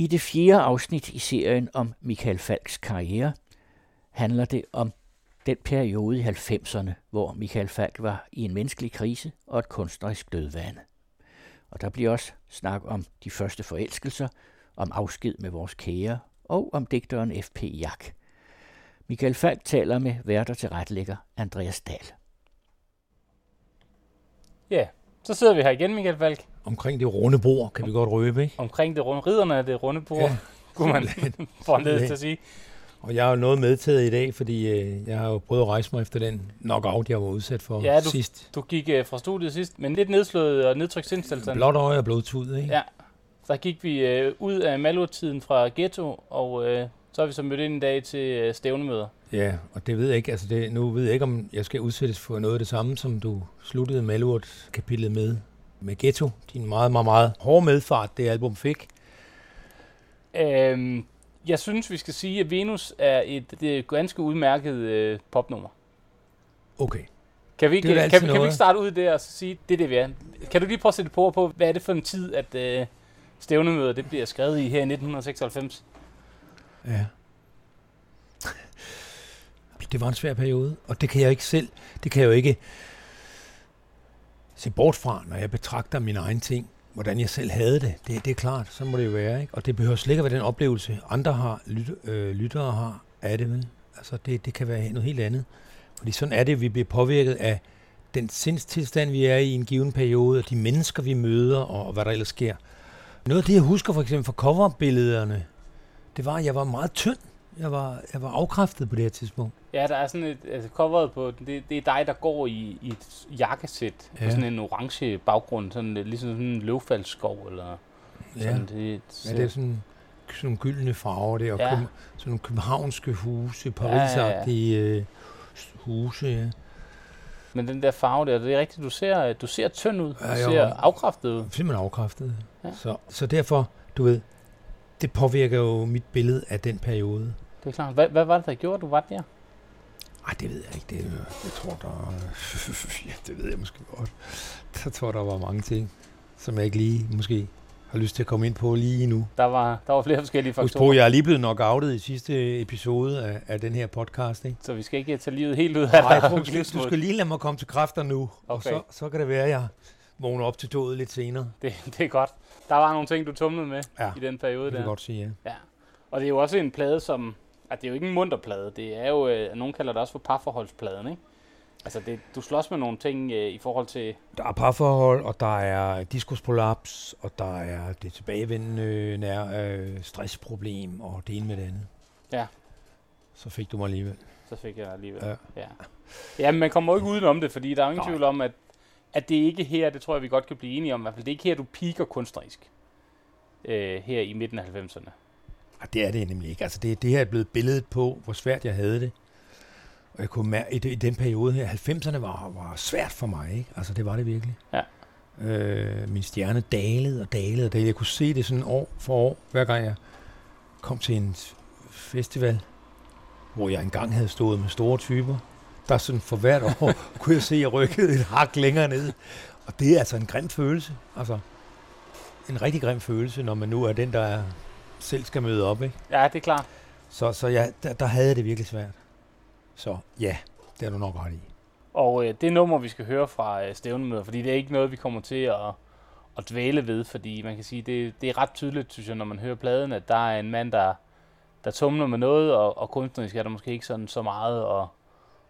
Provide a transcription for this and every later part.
I det fjerde afsnit i serien om Michael Falks karriere handler det om den periode i 90'erne, hvor Michael Falk var i en menneskelig krise og et kunstnerisk dødvande. Og der bliver også snak om de første forelskelser, om afsked med vores kære og om digteren F.P. Jak. Michael Falk taler med værter til retlægger Andreas Dahl. Ja, så sidder vi her igen, Michael Falk. Omkring det runde bord, kan vi godt røbe, ikke? Omkring det runde, ridderne af det runde bord, ja, kunne man foranledes til at sige. Og jeg har jo noget medtaget i dag, fordi øh, jeg har jo prøvet at rejse mig efter den knockout, jeg var udsat for ja, du, sidst. du gik øh, fra studiet sidst, men lidt nedslået og nedtrykt sindstilstand. Blåt øje og blodtud, ikke? Ja, så gik vi øh, ud af malurtiden fra ghetto, og øh, så har vi så mødt ind en dag til øh, stævnemøder. Ja, og det ved jeg ikke. Altså det, nu ved jeg ikke, om jeg skal udsættes for noget af det samme, som du sluttede Malurt-kapitlet med, med Ghetto. Din meget, meget, meget hårde medfart, det album fik. Øhm, jeg synes, vi skal sige, at Venus er et, det er ganske udmærket øh, popnummer. Okay. Kan vi, ikke, kan, kan, kan vi ikke starte ud der og sige, det er det, vi er? Kan du lige prøve at sætte på, på hvad er det for en tid, at øh, stævnemøder det bliver skrevet i her i 1996? Ja. Det var en svær periode, og det kan jeg ikke selv, det kan jeg jo ikke se bort fra, når jeg betragter mine egne ting, hvordan jeg selv havde det. Det, det er klart, så må det jo være. Ikke? Og det behøver slet ikke at være den oplevelse, andre har, lyt, øh, lyttere har af det. Vel? Altså det, det kan være noget helt andet. Fordi sådan er det, vi bliver påvirket af den sindstilstand, vi er i en given periode, og de mennesker, vi møder, og, og hvad der ellers sker. Noget af det, jeg husker for eksempel fra coverbillederne, det var, at jeg var meget tynd. Jeg var, jeg var afkræftet på det her tidspunkt. Ja, der er sådan et, altså coveret på, det, det er dig, der går i, i et jakkesæt ja. på sådan en orange baggrund, sådan ligesom sådan en løvfaldsskov, eller ja. sådan. Det, ja, det er sådan, sådan nogle gyldne farver der, og ja. køb, sådan nogle københavnske huse, parisagtige ja, ja, ja. Øh, huse, ja. Men den der farve der, det er rigtigt, du ser, du ser tynd ud, du ja, ser afkræftet ud. Simpelthen afkræftet. Ja. Så, så derfor, du ved, det påvirker jo mit billede af den periode. Det er klart. Hvad, hvad var det, der gjorde, du var der? Ej, det ved jeg ikke. Det, jeg tror, der... ja, det ved jeg måske godt. Jeg tror, der var mange ting, som jeg ikke lige måske har lyst til at komme ind på lige nu. Der var, der var flere forskellige faktorer. Husk på, jeg er lige blevet knockoutet i sidste episode af, af den her podcast. Ikke? Så vi skal ikke tage livet helt ud af Nej, dig. du, du skal lige lade mig komme til kræfter nu, okay. og så, så kan det være, at jeg vågner op til dødet lidt senere. Det, det er godt. Der var nogle ting, du tumlede med ja, i den periode det der. det godt sige, ja. ja. Og det er jo også en plade, som... At det er jo ikke en munterplade. Det er jo... Øh, nogen kalder det også for parforholdspladen, ikke? Altså, det, du slås med nogle ting øh, i forhold til... Der er parforhold, og der er diskusprolaps, og der er det tilbagevendende nær, øh, stressproblem, og det ene med det andet. Ja. Så fik du mig alligevel. Så fik jeg alligevel, ja. ja. Ja, men man kommer jo ikke udenom det, fordi der er jo ingen Nej. tvivl om, at, at det ikke her, det tror jeg, vi godt kan blive enige om, i hvert fald, det er ikke her, du piker kunstnerisk. Øh, her i midten af 90'erne. Ja, det er det nemlig ikke. Altså, det, det her er blevet billedet på, hvor svært jeg havde det. Og jeg kunne mærke, i, i den periode her, 90'erne var, var svært for mig, ikke? Altså, det var det virkelig. Ja. Øh, min stjerne dalede og dalede og dalede. Jeg kunne se det sådan år for år, hver gang jeg kom til en festival, hvor jeg engang havde stået med store typer. Der sådan for hvert år kunne jeg se, at jeg rykkede et hak længere ned. Og det er altså en grim følelse. Altså, en rigtig grim følelse, når man nu er den, der er, selv skal møde op, ikke? Ja, det er klart. Så, så ja, der, der havde jeg det virkelig svært. Så ja, det er du nok ret i. Og øh, det nummer, vi skal høre fra øh, stævnemøder, fordi det er ikke noget, vi kommer til at, at dvæle ved, fordi man kan sige, det, det er ret tydeligt, synes jeg, når man hører pladen, at der er en mand, der, der tumler med noget, og, og kunstnerisk er der måske ikke sådan så meget at,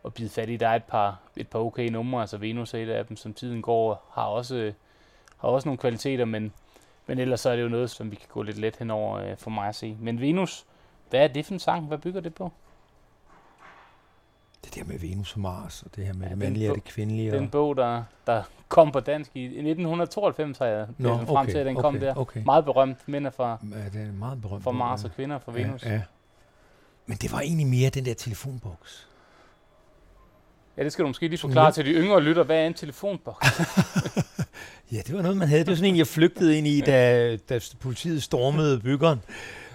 at bide fat i. Der er et par, et par okay numre, altså Venus er et af dem, som tiden går, har også, har også nogle kvaliteter, men, men ellers så er det jo noget, som vi kan gå lidt let henover øh, for mig at se. Men Venus, hvad er det for en sang? Hvad bygger det på? det der med Venus og Mars, og det her med ja, det mandlige og det kvindelige. Den bog, der, der kom på dansk i, i 1992, har jeg Nå, okay, frem til, at den okay, kom der. Okay. Meget berømt, minder fra, ja, det er meget berømt, fra Mars og kvinder fra Venus. Ja, ja. Men det var egentlig mere den der telefonboks. Ja, det skal du måske lige forklare til de yngre lytter. Hvad er en telefonboks? ja, det var noget, man havde. Det var sådan en, jeg flygtede ind i, da, da politiet stormede byggeren.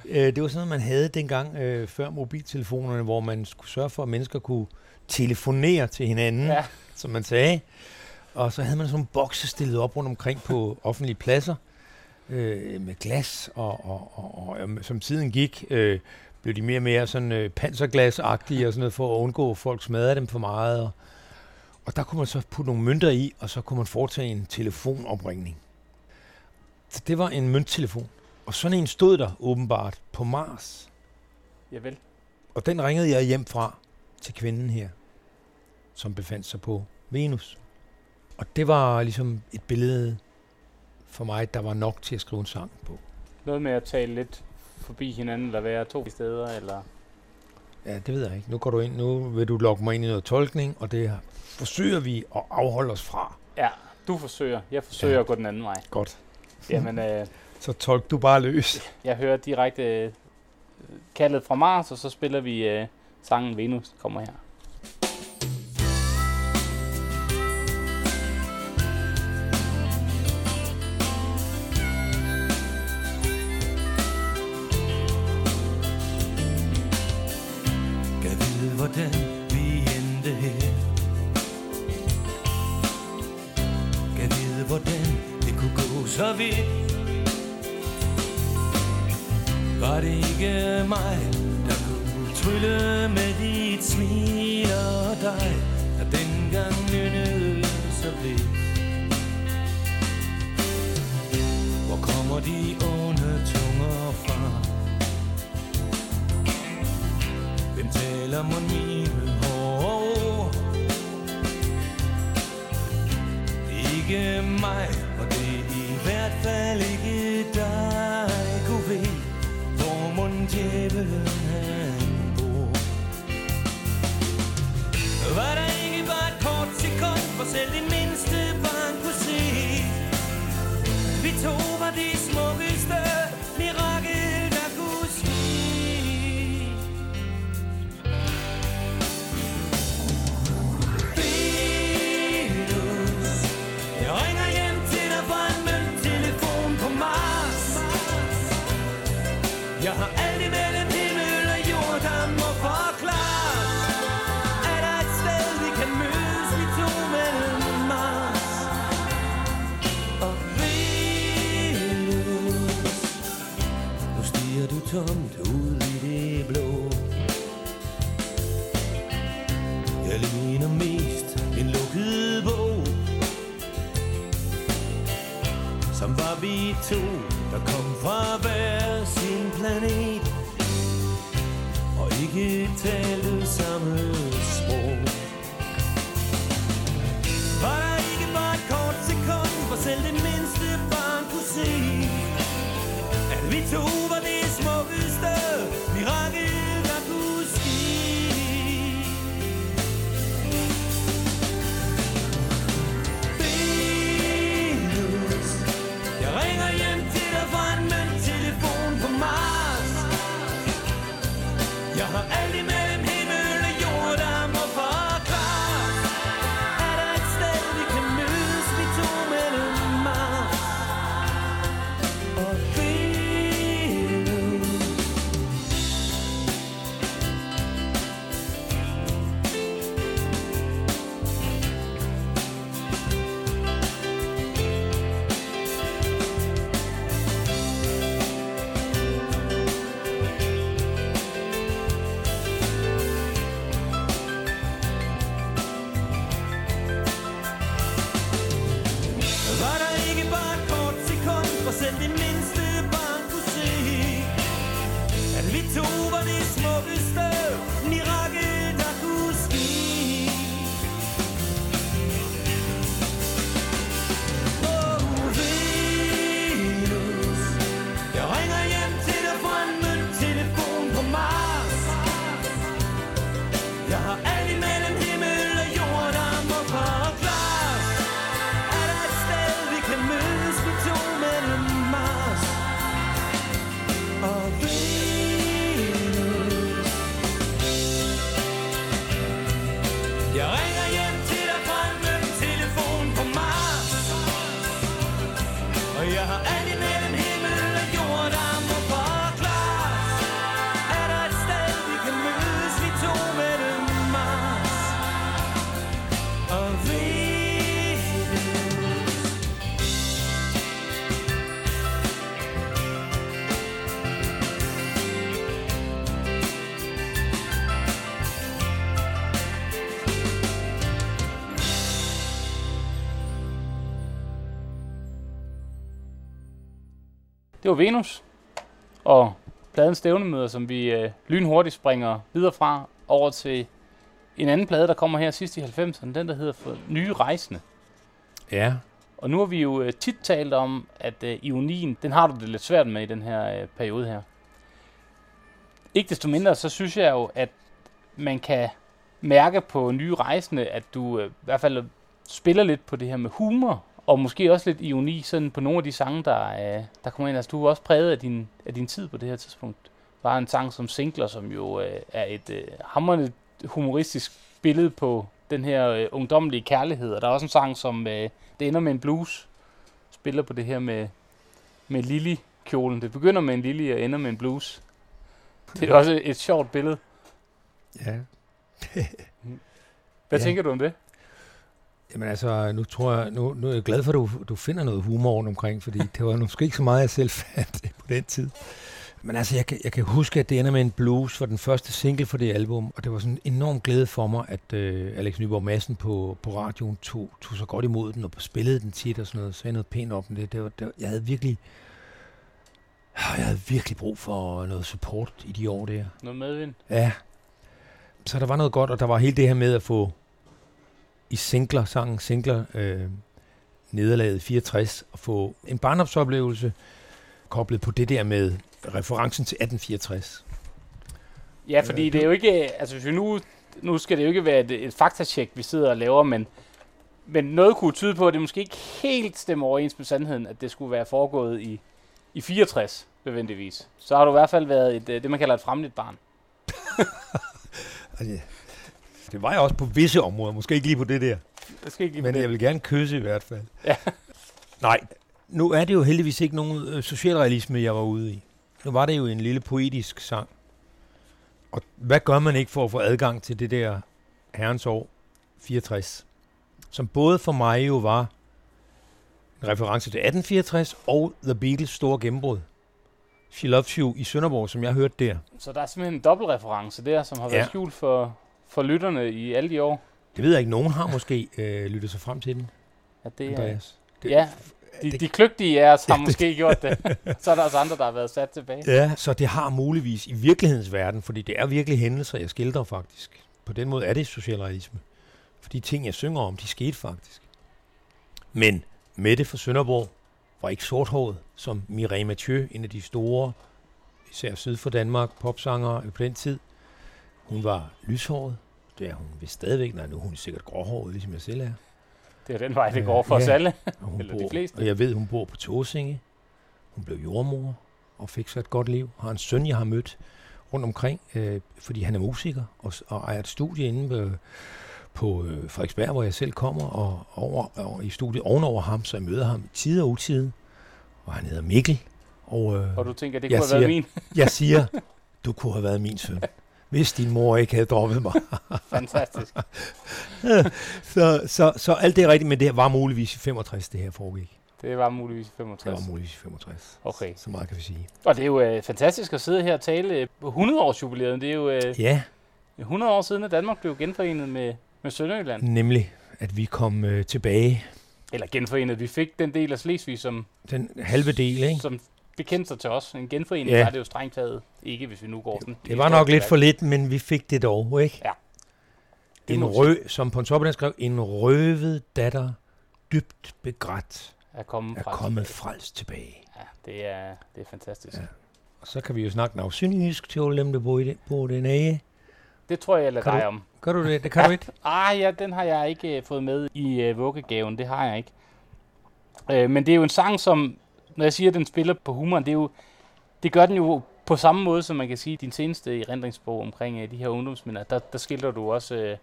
Øh, det var sådan noget, man havde dengang øh, før mobiltelefonerne, hvor man skulle sørge for, at mennesker kunne telefonere til hinanden, ja. som man sagde. Og så havde man sådan nogle bokse stillet op rundt omkring på offentlige pladser. øh, med glas, og, og, og, og som tiden gik, øh, blev de mere og mere sådan øh, panserglasagtige og sådan noget, for at undgå, at folk smadrede dem for meget. Og, og der kunne man så putte nogle mønter i, og så kunne man foretage en telefonopringning. Så det var en mønttelefon. Og sådan en stod der åbenbart på Mars. Ja vel. Og den ringede jeg hjem fra til kvinden her, som befandt sig på Venus. Og det var ligesom et billede for mig, der var nok til at skrive en sang på. Noget med at tale lidt forbi hinanden, eller være to steder, eller... Ja, det ved jeg ikke. Nu går du ind, nu vil du logge mig ind i noget tolkning, og det forsøger vi at afholde os fra. Ja, du forsøger. Jeg forsøger ja. at gå den anden vej. Godt. Jamen, øh, Så tolk du bare løs. jeg hører direkte øh, kaldet fra Mars, og så spiller vi øh, sangen Venus, kommer her. Hvordan vi endte her Kan vide, hvordan det kunne gå så vidt Var det ikke mig, der kunne trylle med dit smil og dig Der dengang nynnede så blidt Hvor kommer de onde tunger fra? Taler mon mine hår? Ikke mig, og det er i hvert fald ikke dig, kunne ved, hvor mon djævelen han bor. Var der ikke bare et kort sekund, for selv det mindste barn kunne se, vi to var de smukke to, der kom fra hver sin planet. Og ikke talte samme sprog. Var der ikke bare et kort sekund, hvor selv det var Venus, og pladens stævnemøder, som vi øh, lynhurtigt springer videre fra, over til en anden plade, der kommer her sidst i 90'erne, den der hedder for Nye Rejsende. Ja, Og nu har vi jo øh, tit talt om, at øh, ionien, den har du det lidt svært med i den her øh, periode her. Ikke desto mindre, så synes jeg jo, at man kan mærke på nye rejsende, at du øh, i hvert fald spiller lidt på det her med humor, og måske også lidt ironi sådan på nogle af de sange, der, øh, der kommer ind. Altså, du er også præget af din, af din tid på det her tidspunkt. Der er en sang som Singler, som jo øh, er et øh, hammerende humoristisk billede på den her øh, ungdommelige kærlighed. Og der er også en sang, som øh, det ender med en blues, spiller på det her med, med Lily-kjolen. Det begynder med en lily og ender med en blues. Det er også et, et sjovt billede. ja. Hvad Ja. tænker du om det? Jamen altså, nu tror jeg, nu, nu er jeg glad for, at du, du finder noget humor omkring, fordi det var måske ikke så meget, jeg selv fandt på den tid. Men altså, jeg kan, jeg kan huske, at det ender med en blues for den første single for det album, og det var sådan en enorm glæde for mig, at øh, Alex Nyborg Madsen på, på radioen tog, tog så godt imod den, og spillede den tit og sådan noget, sagde noget pænt om det. det, var, det var, jeg havde virkelig, jeg havde virkelig brug for noget support i de år der. Noget medvind? Ja. Så der var noget godt, og der var hele det her med at få i singler, sangen singler, øh, nederlaget 64, og få en barndomsoplevelse koblet på det der med referencen til 1864. Ja, fordi det er jo ikke, altså hvis vi nu, nu skal det jo ikke være et, et faktatjek, vi sidder og laver, men, men noget kunne tyde på, at det måske ikke helt stemmer overens med sandheden, at det skulle være foregået i, i 64, nødvendigvis. Så har du i hvert fald været et, øh, det, man kalder et fremligt barn. Det var jeg også på visse områder, måske ikke lige på det der, Det skal ikke men det. jeg vil gerne kysse i hvert fald. Ja. Nej, nu er det jo heldigvis ikke nogen øh, socialrealisme, jeg var ude i. Nu var det jo en lille poetisk sang. Og hvad gør man ikke for at få adgang til det der herrens år 64? Som både for mig jo var en reference til 1864 og The Beatles store gennembrud. She Loves You i Sønderborg, som jeg hørte der. Så der er simpelthen en dobbeltreference der, som har været Ja. skjult for, for lytterne i alle de år. Det ved jeg ikke, nogen har måske øh, lyttet sig frem til den, At det, er, Andreas. Det, ja, de, det- de kløgtige af os har måske gjort det. Så er der også andre, der har været sat tilbage. Ja, så det har muligvis i virkelighedens verden, fordi det er virkelig hændelser, jeg skildrer faktisk. På den måde er det socialrealisme. For de ting, jeg synger om, de skete faktisk. Men Mette fra Sønderborg var ikke sorthåret, som Mireille Mathieu, en af de store, især syd for Danmark, popsangere på den tid. Hun var lyshåret. Det er hun vist stadigvæk. Nej, nu er hun sikkert gråhåret, ligesom jeg selv er. Det er den vej, det går for os ja. alle. Og, hun Eller de bor, fleste. og jeg ved, hun bor på Tåsinge. Hun blev jordmor og fik så et godt liv. Har en søn, jeg har mødt rundt omkring, øh, fordi han er musiker og, og ejer et studie inde på, på øh, Frederiksberg, hvor jeg selv kommer, og, over, og i studiet ovenover ham, så jeg møder ham i tide og utide. Og han hedder Mikkel. Og, øh, Og du tænker, det kunne have været siger- min. jeg siger, du kunne have været min søn, hvis din mor ikke havde droppet mig. Fantastisk. Så, så, så alt det er rigtigt, men det var muligvis i 65, det her foregik. Det var muligvis i Det var 65. muligvis i 65. Okay. Så meget kan vi sige. Og det er jo øh, fantastisk at sidde her og tale øh, på 100 års jubilæet. Det er jo øh, Ja, 100 år siden, at Danmark blev genforenet med, med Sønderjylland. nemlig at vi kom øh, tilbage. Eller genforenet. Vi fik den del af Slesvig, som, Den halve del, ikke? som bekendte sig til os. En genforening Ja. ja. er det jo strengt taget ikke, hvis vi nu går sådan. Det var nok lidt for lidt, men vi fik det dog, ikke? Ja. Det En rød, som på en skrev, en røvet datter, dybt begrædt, at komme er kommet frelst tilbage. Ja, det er, det er fantastisk. Ja. Ja. Og så kan vi jo snakke noget synjysk til dem, der bor i det, bor den af. Det tror jeg, jeg lader Kan du- dig om. Gør du det? Det kan du ikke? Ah ja, den har jeg ikke øh, fået med i øh, vuggegaven. Det har jeg ikke. Øh, men det er jo en sang, som, når jeg siger, at den spiller på humoren, det, er jo, det gør den jo på samme måde, som man kan sige, din seneste erindringsbog omkring øh, de her ungdomsminder. Der, der skildrer du også øh,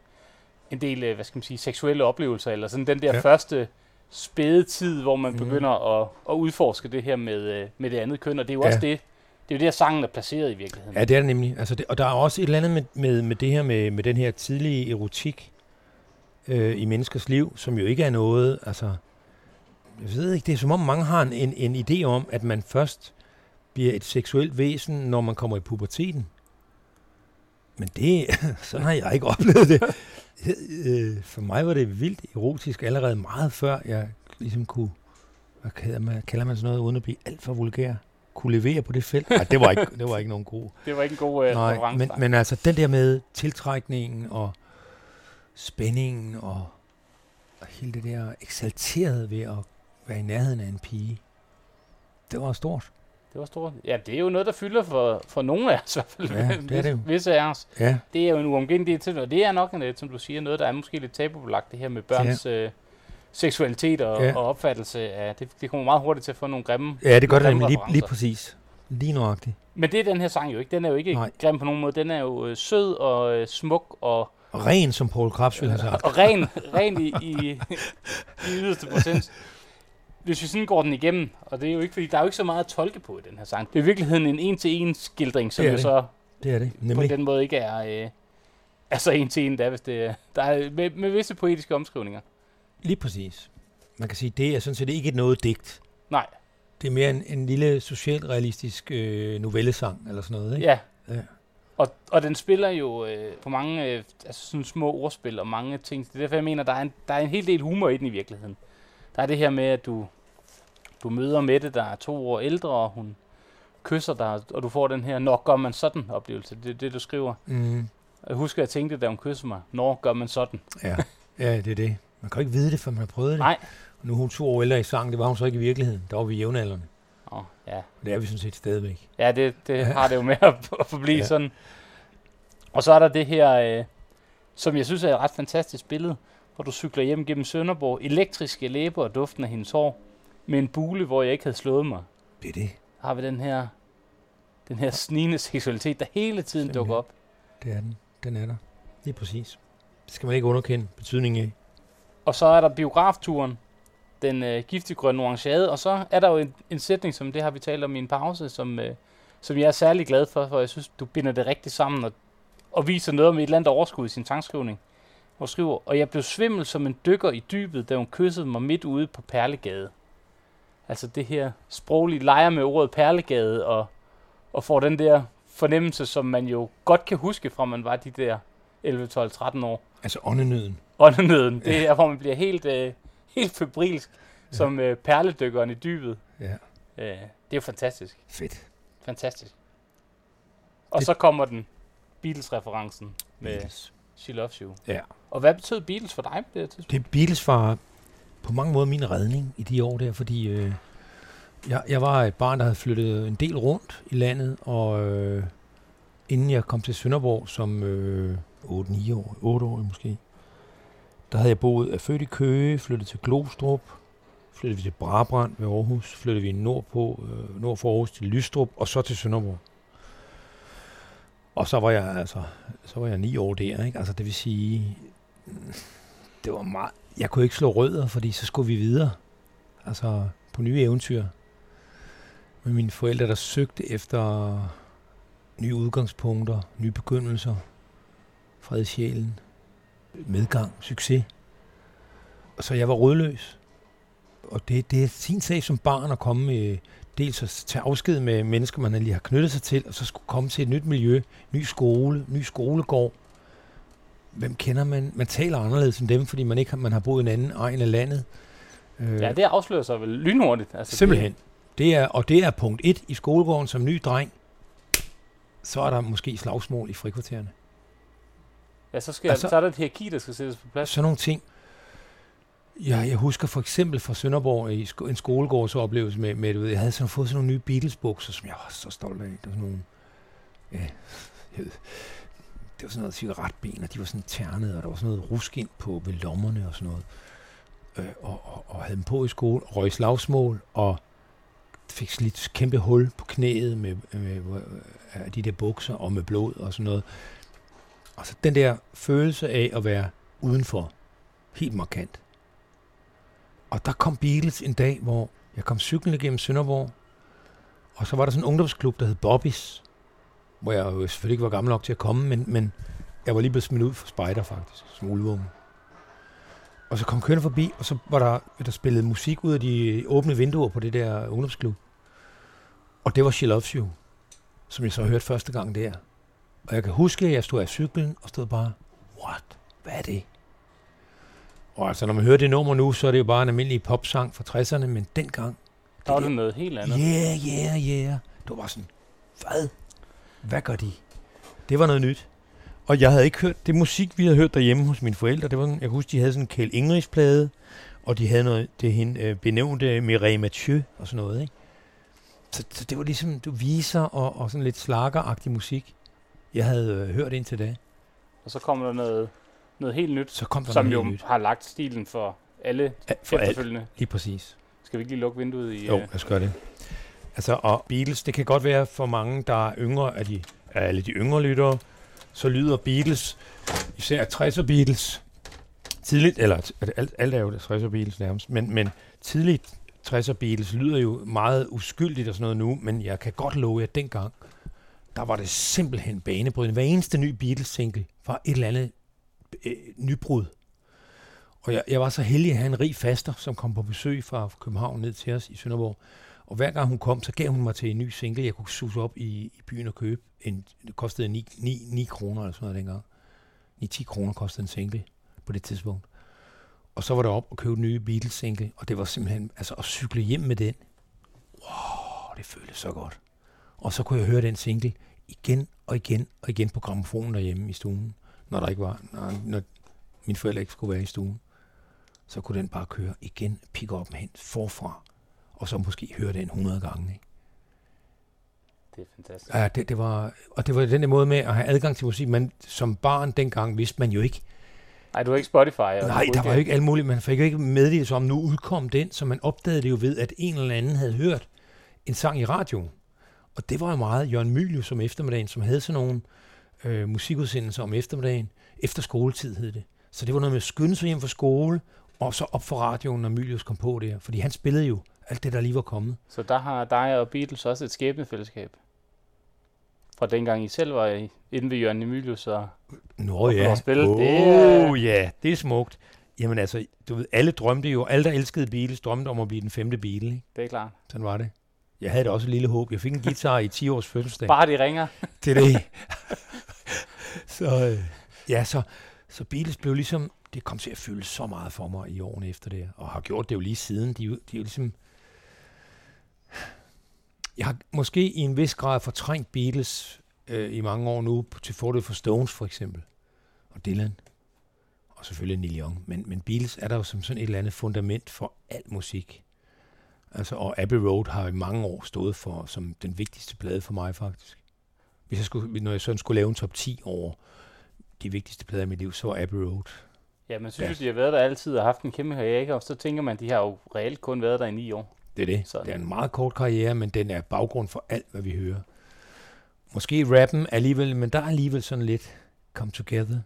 en del, øh, hvad skal man sige, seksuelle oplevelser, eller sådan den der Ja. første spæde tid, hvor man mm. begynder at, at udforske det her med, med det andet køn, og det er jo Ja. også det, det er jo der sangen er placeret i virkeligheden. Ja, det er det nemlig. Altså det, og der er også et eller andet med, med, med det her med, med den her tidlige erotik øh, i menneskers liv, som jo ikke er noget, altså, jeg ved ikke, det er som om mange har en, en, en idé om, at man først bliver et seksuelt væsen, når man kommer i puberteten. Men det, sådan har jeg ikke oplevet det. Øh, For mig var det vildt erotisk allerede meget før, jeg ligesom kunne, hvad kalder man, kalder man sådan noget, uden at blive alt for vulgær? kunne levere på det felt. Nej, det var ikke, det var ikke nogen god. Det var ikke en god uh, Nej, men, men altså den der med tiltrækningen og spændingen og, og hele det der eksalterede ved at være i nærheden af en pige, det var stort. Det var stort. Ja, det er jo noget, der fylder for, for nogle af os i hvert fald. Ja, det er det jo. Visse af os. Ja, Det er jo en uomgængelig til, og det er nok, en, som du siger, noget, der er måske lidt tabubelagt, det her med børns ja. øh, seksualitet og, Ja. og opfattelse af, det, det kommer meget hurtigt til at få nogle grimme. ja det gør det nemlig lige, lige præcis. Lige nøjagtigt. Men det er den her sang jo ikke. Den er jo ikke. Nej. grim på nogen måde. Den er jo øh, sød og øh, smuk og, Og ren, som Paul Krabs ville have sagt. og ren, ren i, i, i yderste procent. Hvis vi sådan går den igennem, og det er jo ikke, fordi der er jo ikke så meget at tolke på i den her sang. Det er i virkeligheden en en-til-en skildring, som Det er jo det. så Det er det, på nemlig. den måde ikke er, øh, er så en til en, der, hvis det er, der er med, med visse poetiske omskrivninger. Lige præcis. Man kan sige, det er sådan set ikke noget digt. Nej, Det er mere en, en lille socialrealistisk øh, novellesang, eller sådan noget, ikke? ja. Ja. Og, og den spiller jo øh, på mange øh, altså sådan små ordspil og mange ting. Det er derfor, jeg mener, der er, en, der er en hel del humor i den i virkeligheden. Der er det her med, at du, du møder Mette, der er to år ældre, og hun kysser dig, og du får den her, når gør man sådan oplevelse. Det er det, du skriver. Mm, Jeg husker, jeg tænkte, da hun kyssede mig, når gør man sådan. ja. ja, det er det. Man kan ikke vide det, før man har prøvet det. Nej. Og nu er hun to år ældre i sang, det var hun så ikke i virkeligheden. Der var vi jævnaldrende. Åh, ja. Og det er vi sådan set stadigvæk. Ja, det, det Ja. har det jo med at, at forblive ja. sådan. Og så er der det her, øh, som jeg synes er et ret fantastisk billede, hvor du cykler hjem gennem Sønderborg, elektriske læber og duften af hendes hår, med en bule, hvor jeg ikke havde slået mig. Det er det. Der har vi den her, den her snigende seksualitet, der hele tiden Simpelthen. dukker op. Det er den. Den er der. Lige præcis. Det skal man ikke underkende betydningen af. Og så er der biografturen, den øh, giftiggrønne orangeade, og så er der jo en, en sætning, som det har vi talt om i en pause, som, øh, som jeg er særlig glad for, for jeg synes, du binder det rigtigt sammen og, og viser noget om et eller andet overskud i sin tangskrivning. Du skriver, og jeg blev svimmel som en dykker i dybet, da hun kyssede mig midt ude på Perlegade. Altså det her sproglige leger med ordet Perlegade, og, og får den der fornemmelse, som man jo godt kan huske fra man var de der 11, 12, 13 år Altså åndenøden. åndenøden. Det er, hvor man bliver helt, øh, helt febrilsk, som øh, perledykkeren i dybet. Ja. Øh, det er jo fantastisk. Fedt. Fantastisk. Og Det- så kommer den Beatles-referencen med Beatles. She Loves You. Ja. Og hvad betød Beatles for dig på det her tidspunkt? Det Beatles var på mange måder min redning i de år der, fordi øh, jeg, jeg var et barn, der havde flyttet en del rundt i landet, og øh, inden jeg kom til Sønderborg som øh, 8-9 år, 8 år måske, der havde jeg boet, er født i Køge, flyttet til Glostrup, flyttede vi til Brabrand ved Aarhus, flyttede vi nordpå, øh, nord for Aarhus til Lystrup, og så til Sønderborg. Og så var jeg altså, så var jeg ni år der, ikke? Altså det vil sige, det var meget, jeg kunne ikke slå rødder, fordi så skulle vi videre. Altså på nye eventyr. Med mine forældre, der søgte efter nye udgangspunkter, nye begyndelser, fred i sjælen, medgang, succes. Og så jeg var rødløs. Og det, det er sin sag som barn at komme med, dels at tage afsked med mennesker, man lige har knyttet sig til, og så skulle komme til et nyt miljø, ny skole, ny skolegård. Hvem kender man? Man taler anderledes end dem, fordi man ikke har, man har boet i en anden egen af landet. Øh, Ja, det afslører sig vel lynhurtigt. Altså, Simpelthen. Det er, og det er punkt et i skolegården som ny dreng. Så er der måske slagsmål i frikvartererne. Ja, så, skal, altså, så er der et hierarki, der skal sættes på plads. Sådan nogle ting. Ja, jeg husker for eksempel fra Sønderborg i sko- en skolegårdsoplevelse med, med du ved, jeg havde sådan fået sådan nogle nye Beatles-bukser, som jeg var så stolt af. Det var sådan nogle, ja, jeg ved, det var sådan noget cigaretben, og de var sådan ternede, og der var sådan noget rusk ind på ved lommerne og sådan noget. Øh, og, og, og, havde dem på i skole, og røg slagsmål, og fik slidt kæmpe hul på knæet med, med, med øh, de der bukser, og med blod og sådan noget. Og så den der følelse af at være udenfor, helt markant. Og der kom Beatles en dag, hvor jeg kom cyklende gennem Sønderborg, og så var der sådan en ungdomsklub, der hed Bobby's, hvor jeg jo selvfølgelig ikke var gammel nok til at komme, men, men jeg var lige blevet smidt ud for spejder faktisk, som ulvunge. Og så kom kørende forbi, og så var der, der spillet musik ud af de åbne vinduer på det der ungdomsklub. Og det var She Loves You, som jeg så hørte første gang der. Og jeg kan huske, at jeg stod af cyklen og stod bare, what? Hvad er det? Og altså, når man hører det nummer nu, så er det jo bare en almindelig popsang fra 60'erne, men dengang, Der var det noget helt andet. yeah, yeah, yeah. var bare sådan, hvad? Hvad gør de? Det var noget nyt. Og jeg havde ikke hørt det musik, vi havde hørt derhjemme hos mine forældre. Det var, sådan- jeg kan huske, de havde sådan en Kjell Ingrids plade, og de havde noget, det hende øh, benævnte Mireille Mathieu og sådan noget, ikke? Så, så det var ligesom, du viser og, og sådan lidt slakkeragtig musik, jeg havde øh, hørt indtil da. Og så kommer der noget, noget helt nyt, Så kom der som noget jo nyt. har lagt stilen for alle Ja, For alt, efterfølgende. lige præcis. Skal vi ikke lige lukke vinduet i... Jo, øh, lad os gøre det. Altså, og Beatles, det kan godt være for mange, der er yngre af, de, af alle de yngre lyttere, så lyder Beatles, især 60'er Beatles, tidligt, eller alt, alt er jo 60'er Beatles nærmest, men, men tidligt 60'er Beatles lyder jo meget uskyldigt og sådan noget nu, men jeg kan godt love jer, at dengang, der var det simpelthen banebrydende. Hver eneste ny Beatles-single var et eller andet øh, nybrud. Og jeg, jeg var så heldig at have en rig faster, som kom på besøg fra København ned til os i Sønderborg. Og hver gang hun kom, så gav hun mig til en ny single, jeg kunne suge op i, i byen og købe. En, det kostede 9, 9, 9 kroner eller sådan noget dengang. 9-10 kroner kostede en single på det tidspunkt. Og så var der op og købe den nye Beatles single, og det var simpelthen, altså at cykle hjem med den. Wow, det føltes så godt. Og så kunne jeg høre den single igen og igen og igen på gramofonen derhjemme i stuen, når der ikke var, når, når mine forældre ikke skulle være i stuen. Så kunne den bare køre igen, pick op hen forfra, og så måske høre den 100 gange. Ikke? Det er fantastisk. Ja, det, det var, og det var den der måde med at have adgang til musik. Man, som barn dengang vidste man jo ikke. Nej, du har ikke Spotify. og Nej, der var jo ikke alt muligt. Man fik jo ikke meddelelse om, nu udkom den, så man opdagede det jo ved, at en eller anden havde hørt en sang i radioen. Og det var jo meget Jørgen Mylius om eftermiddagen, som havde sådan nogle øh, musikudsendelser om eftermiddagen. Efter skoletid hed det. Så det var noget med at skynde sig hjem fra skole, og så op for radioen, når Mylius kom på der. Fordi han spillede jo alt det, der lige var kommet. Så der har dig og Beatles også et skæbnefællesskab. Fra dengang I selv var i- inde ved Jørgen Emilius og Nå Og ja. få spillet, oh, det er- ja, det er smukt. Jamen altså, du ved, alle drømte jo, alle der elskede Beatles, drømte om at blive den femte Beatle, ikke? det er klart. Sådan var det. Jeg havde da også et lille håb. Jeg fik en guitar i 10 års fødselsdag. Bare de ringer. Det er det. så, øh, ja, så, så Beatles blev ligesom, det kom til at fylde så meget for mig i årene efter det, og har gjort det jo lige siden. De, jo- de er jo ligesom, jeg har måske i en vis grad fortrængt Beatles øh, i mange år nu, til fordel for Stones for eksempel, og Dylan, og selvfølgelig Neil Young. Men, men Beatles er der jo som sådan et eller andet fundament for al musik. Altså, og Abbey Road har i mange år stået for som den vigtigste plade for mig faktisk. Hvis jeg skulle, når jeg sådan skulle lave en top 10 over de vigtigste plader i mit liv, så var Abbey Road. Ja, man synes Ja. jo, de har været der altid og haft en kæmpe karriere, og så tænker man, de har jo reelt kun været der i ni år. Det er det. Sådan. Det er en meget kort karriere, men den er baggrund for alt, hvad vi hører. Måske rappen alligevel, men der er alligevel sådan lidt come together.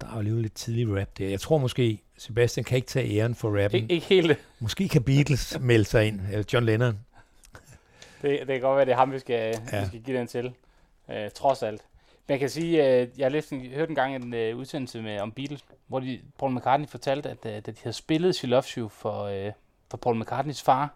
Der er jo alligevel lidt tidlig rap der. Jeg tror måske, Sebastian kan ikke tage æren for rappen. Ik- ikke helt. Måske kan Beatles melde sig ind, eller John Lennon. Det, det kan godt være, det er ham, vi skal. Ja. vi skal give den til. Øh, trods alt. Men jeg kan sige, at jeg har læst en, hørt en gang en uh, udsendelse med, om Beatles, hvor de, Paul McCartney fortalte, at uh, da de havde spillet She Loves You for, uh, for Paul McCartneys far,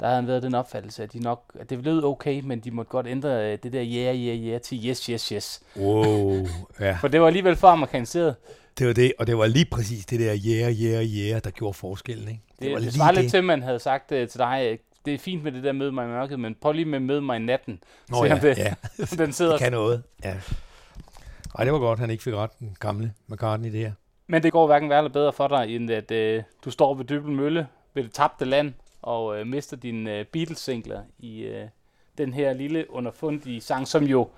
der havde han været den opfattelse, at, de nok, at det lød okay, men de måtte godt ændre uh, det der yeah, yeah, yeah til yes, yes, yes. Wow, ja. For det var alligevel for amerikaniseret. Det var det, og det var lige præcis det der yeah, yeah, yeah, der gjorde forskellen, ikke? Det, var det, det lige svarer lidt til, man havde sagt uh, til dig, uh, det er fint med det der møde mig i mørket, men prøv lige med møde mig i natten. Nå Se, ja, det- ja, Den sidder det kan noget. Ja. Ej, det var godt, han ikke fik ret, den gamle McCartney der. Men det går hverken værre eller bedre for dig, end at øh, du står ved Dybel Mølle ved det tabte land og øh, mister dine øh, Beatles-singler i øh, den her lille underfundige sang, som jo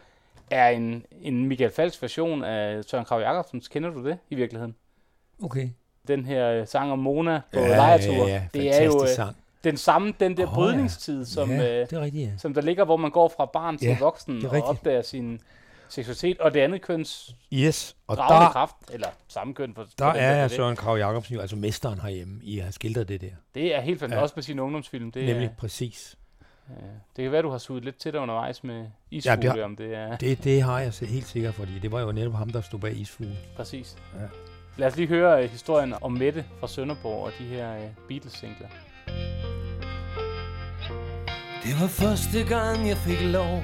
er en, en Michael Falks version af Søren Krav Jacobsens. Kender du det i virkeligheden? Okay. Den her øh, sang om Mona på ja, lejertur. Ja, ja, det er jo øh, sang. Den samme, den der oh, ja. brydningstid, som, ja, øh, det er rigtigt, ja. som der ligger, hvor man går fra barn til Ja, voksen det og opdager sin seksualitet, og det andet køns Yes, og der, kraft, eller samme køn. For, der for er det. Søren Krav Jacobsen jo altså mesteren herhjemme i at have skildret det der. Det er helt fantastisk, Ja. også med sin ungdomsfilm. Det, Nemlig er, præcis. øh, det kan være, du har suget lidt til dig undervejs med Ja, isfugle, det ja, har- om det er Det, det har jeg set helt sikkert, fordi det var jo netop ham, der stod bag isfuglen. præcis. Ja. Lad os lige høre uh, historien om Mette fra Sønderborg og de her uh, Beatles-singler. Det var første gang, jeg fik lov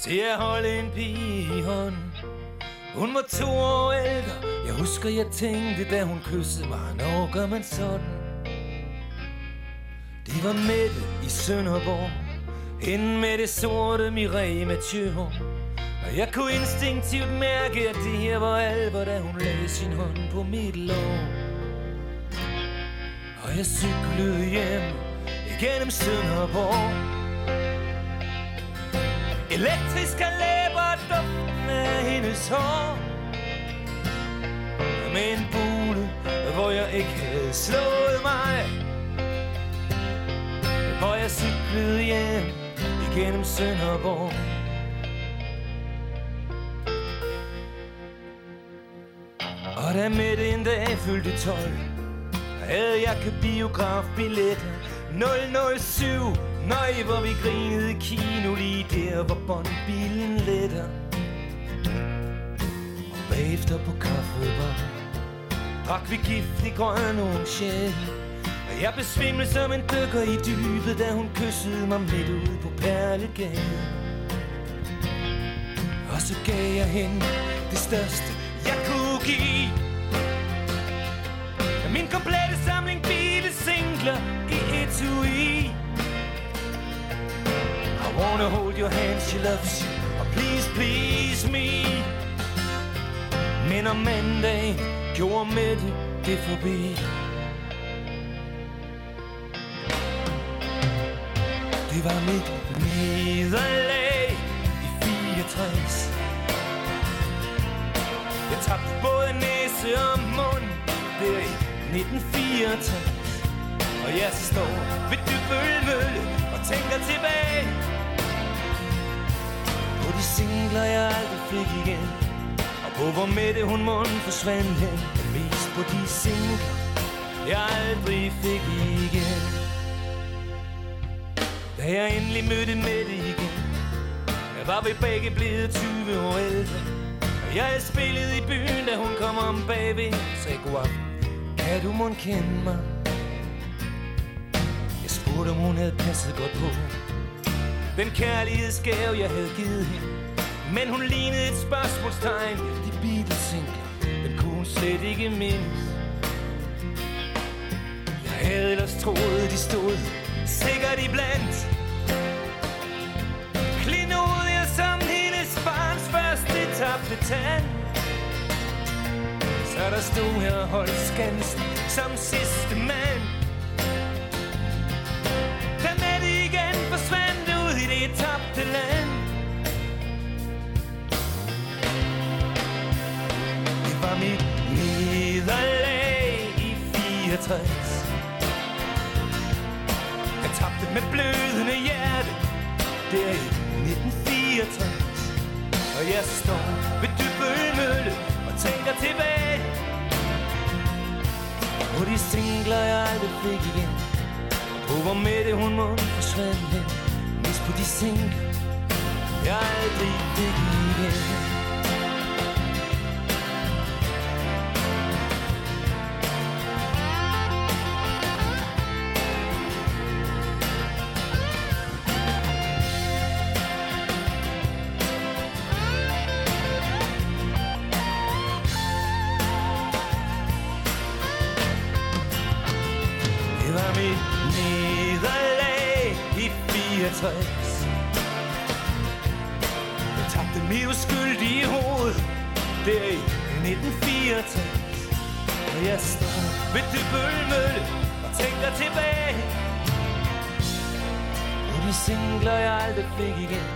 til at holde en pige i hånd Hun var to år ældre. Jeg husker, jeg tænkte, da hun kyssede mig, når gør man sådan? Det var Mette i Sønderborg. Hende med det sorte Mireille Mathieu Og jeg kunne instinktivt mærke, at det her var alvor, da hun lagde sin hånd på mit lår Og jeg cyklede hjem gennem Sønderborg Elektriske læber duften af hendes hår. Med en bule, hvor jeg ikke havde slået mig. Hvor jeg cyklede hjem igennem Sønderborg Og da midt en dag fyldte 12 Havde jeg købt biografbilletter. 007 Nej, hvor vi grinede i kino lige der, hvor båndbilen letter. Og bagefter på kaffebar Drak vi giftig grøn orange. Og jeg besvimlede som en dykker i dybet Da hun kyssede mig midt ude på Perlegade. Og så gav jeg hende det største, jeg kunne give. Min komplette samling bilesingler i eat. I wanna hold your hand, she loves you. Oh, please, please me. Men om mandag gjorde Mette det forbi Det var mit nederlag i 64 Jeg tabte både næse og mund der i 1964 og jeg så står ved Dybølmølle og tænker tilbage På de singler jeg aldrig fik igen Og på hvor Mette hun munden forsvandt hen Men mest på de singler jeg aldrig fik igen Da jeg endelig mødte Mette igen Jeg var vi begge blevet 20 år ældre Og jeg spillede spillet i byen Da hun kom om bagved Sagde god aften Kan du mon kende mig? Jeg spurgte om hun havde passet godt på. Den kærlighedsgave jeg havde givet hende. Men hun lignede et spørgsmålstegn. De Beatles-singler Den kunne hun slet ikke mindes. Jeg havde ellers troet de stod Sikkert iblandt. Klinodier som hendes barns første tabte tand. Så der stod her og holdt skansen som sidste mand. Det tabte land. Det var mit nederlag i 64 Jeg tabte med blødende hjerte. Der i 1964 Og jeg står ved Dybølmølle og tænker tilbage På de singler jeg aldrig fik igen. På hvor Mette hun må forsvinde hen på de singler jeg aldrig fik igen. Jeg står ved Dybølmølle og tænker tilbage. På de singler jeg aldrig fik igen.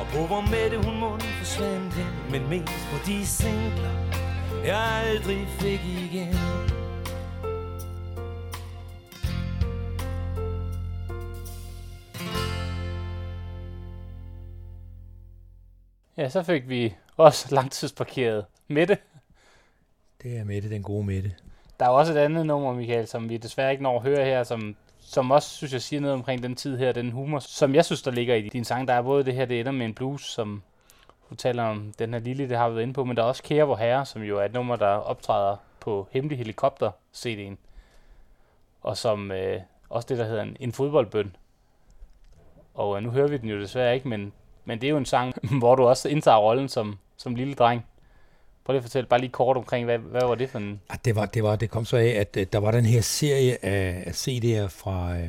Og på hvor Mette hun munden forsvandt hen. Men mest på de singler jeg aldrig fik igen. Ja, så fik vi også langtidsparkeret Mette. Det er Mette, den gode Mette. Der er også et andet nummer, Michael, som vi desværre ikke når at høre her, som, som også, synes jeg, siger noget omkring den tid her, den humor, som jeg synes, der ligger i din sang. Der er både det her, det ender med en blues, som du taler om, den her lille, det har vi været inde på, men der er også Kære Vor Herre, som jo er et nummer, der optræder på Hemmelig Helikopter CD'en. Og som øh, også det, der hedder en, en fodboldbøn. Og øh, nu hører vi den jo desværre ikke, men, men det er jo en sang, hvor du også indtager rollen som, som lille dreng. Prøv lige at fortælle bare lige kort omkring, hvad, hvad var det for en... Ah, det, var, det, var, det kom så af, at øh, der var den her serie af, af CD'er fra, øh,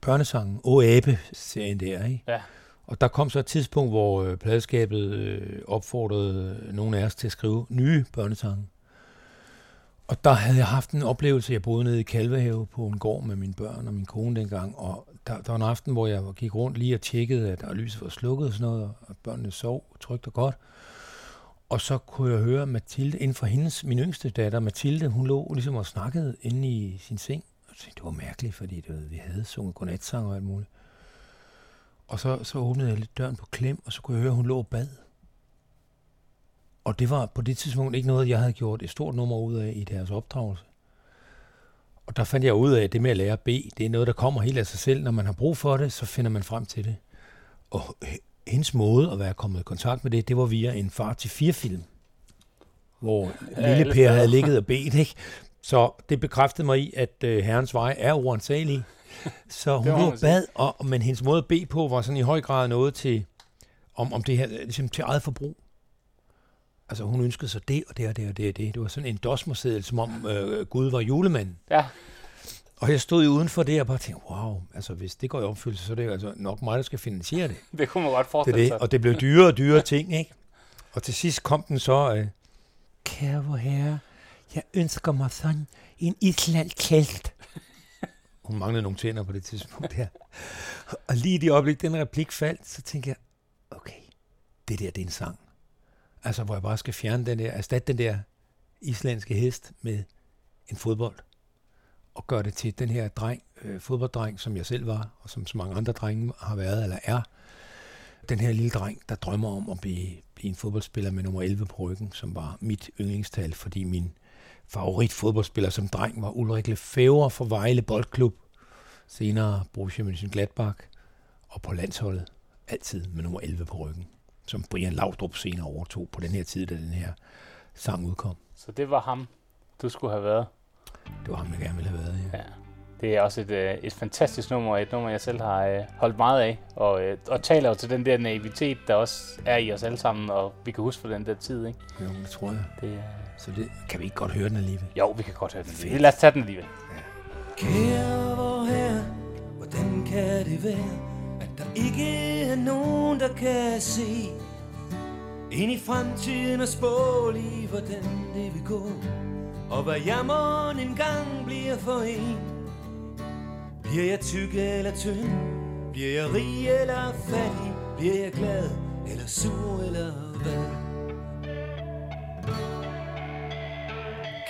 børnesangen, O Abe-serien der, ikke? Ja. Og der kom så et tidspunkt, hvor øh, pladeskabet øh, opfordrede nogle af os til at skrive nye børnesange. Og der havde jeg haft en oplevelse, jeg boede nede i Kalvehave på en gård med mine børn og min kone dengang, og der, der var en aften, hvor jeg gik rundt lige og tjekkede, at der lyset var slukket og sådan noget, og børnene sov trygt og godt. Og så kunne jeg høre Mathilde, inden for hendes, min yngste datter, Mathilde, hun lå ligesom og snakkede inde i sin seng. Og tænkte, det var mærkeligt, fordi det, var, vi havde sunget godnatsang og alt muligt. Og så, så åbnede jeg lidt døren på klem, og så kunne jeg høre, at hun lå og bad. Og det var på det tidspunkt ikke noget, jeg havde gjort et stort nummer ud af i deres opdragelse. Og der fandt jeg ud af, at det med at lære at bede, det er noget, der kommer helt af sig selv. Når man har brug for det, så finder man frem til det. Og hendes måde at være kommet i kontakt med det, det var via en far til fire film, hvor ja, lille Per havde ligget og bedt, ikke? Så det bekræftede mig i, at øh, herrens vej er uansagelig. Så hun lå bad, og, men hendes måde at bede på var sådan i høj grad noget til, om, om det her, ligesom til eget forbrug. Altså hun ønskede sig det og det og det og det og det. Det var sådan en dosmerseddel, som om øh, Gud var julemanden. Ja. Og jeg stod jo uden for det og bare tænkte, wow, altså hvis det går i opfyldelse, så er det jo altså nok mig, der skal finansiere det. det kunne man godt forestille det, det. Og det blev dyre og dyre ting, ikke? Og til sidst kom den så, øh, kære vor herre, jeg ønsker mig sådan en Island kælt. Hun manglede nogle tænder på det tidspunkt her. Og lige i det øjeblik, den replik faldt, så tænkte jeg, okay, det der, det er en sang. Altså, hvor jeg bare skal fjerne den der, erstatte den der islandske hest med en fodbold. Og gøre det til den her dreng, øh, fodbolddreng, som jeg selv var, og som så mange andre drenge har været eller er. Den her lille dreng, der drømmer om at blive, blive en fodboldspiller med nummer 11 på ryggen, som var mit yndlingstal, fordi min favorit fodboldspiller som dreng var Ulrik Lefebvre fra Vejle Boldklub. Senere Borussia Mönchengladbach og på landsholdet altid med nummer 11 på ryggen som Brian Laudrup senere overtog på den her tid, da den her sang udkom. Så det var ham, du skulle have været? Det var ham, jeg gerne ville have været, ja. ja. Det er også et, øh, et fantastisk nummer, et nummer, jeg selv har øh, holdt meget af, og, øh, og taler jo til den der naivitet, der også er i os alle sammen, og vi kan huske for den der tid, ikke? Jo, det tror jeg. Det, øh... Så det, kan vi ikke godt høre den alligevel? Jo, vi kan godt høre den alligevel. Lad os tage den alligevel. Ja. Kære vor her, hvordan kan det være, der ikke er nogen, der kan se Ind i fremtiden og spå lige, hvordan det vil gå og hvad jammeren engang bliver for en Bliver jeg tyk eller tynd? Bliver jeg rig eller fattig? Bliver jeg glad eller sur eller hvad?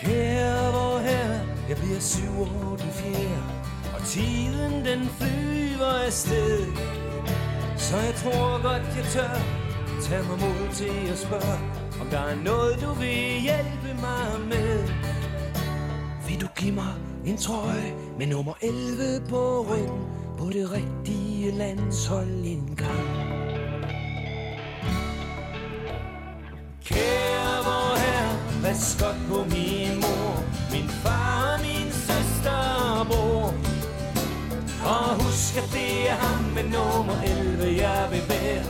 Kære vor herre, jeg bliver syv år den fjerde Og tiden den flyver afsted så jeg tror godt, jeg tør Tag mig mod til at spørge om der er noget, du vil hjælpe mig med Vil du give mig en trøje Med nummer 11 på ryggen På det rigtige landshold en gang Kære vor herre Pas godt på min mor Min far og min søster og bror og husk, at det er ham med nummer 11, jeg vil være.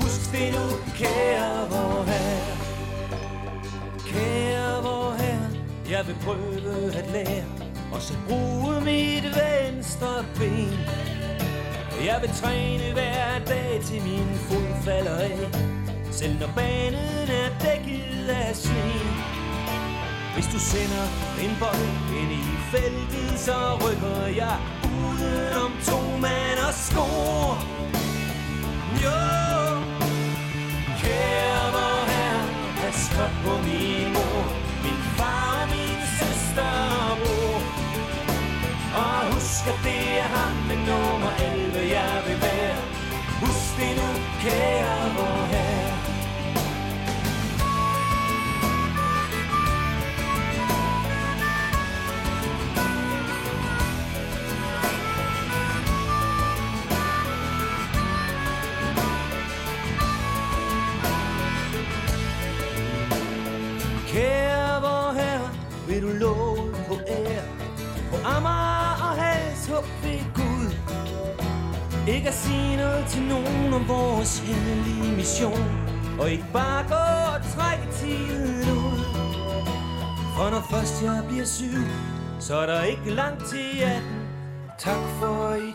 Husk det nu, kære vor herre. Kære vor herre, jeg vil prøve at lære. Og så bruge mit venstre ben. Jeg vil træne hver dag til min fod falder af. Selv når banen er dækket af sne. Hvis du sender en bold ind i feltet, så rykker jeg om to mand og score. Jo, kære vor herre, pas godt på min Og det er ham med nummer 11, jeg vil være. Husk det nu, kære vor herre. vil du love på ære På Amager håb ved Gud. Ikke at sige noget til nogen om vores hemmelige mission. Og ikke bare gå og trække tiden ud. For når først jeg bliver syg Så er der ikke langt til 18 Tak for i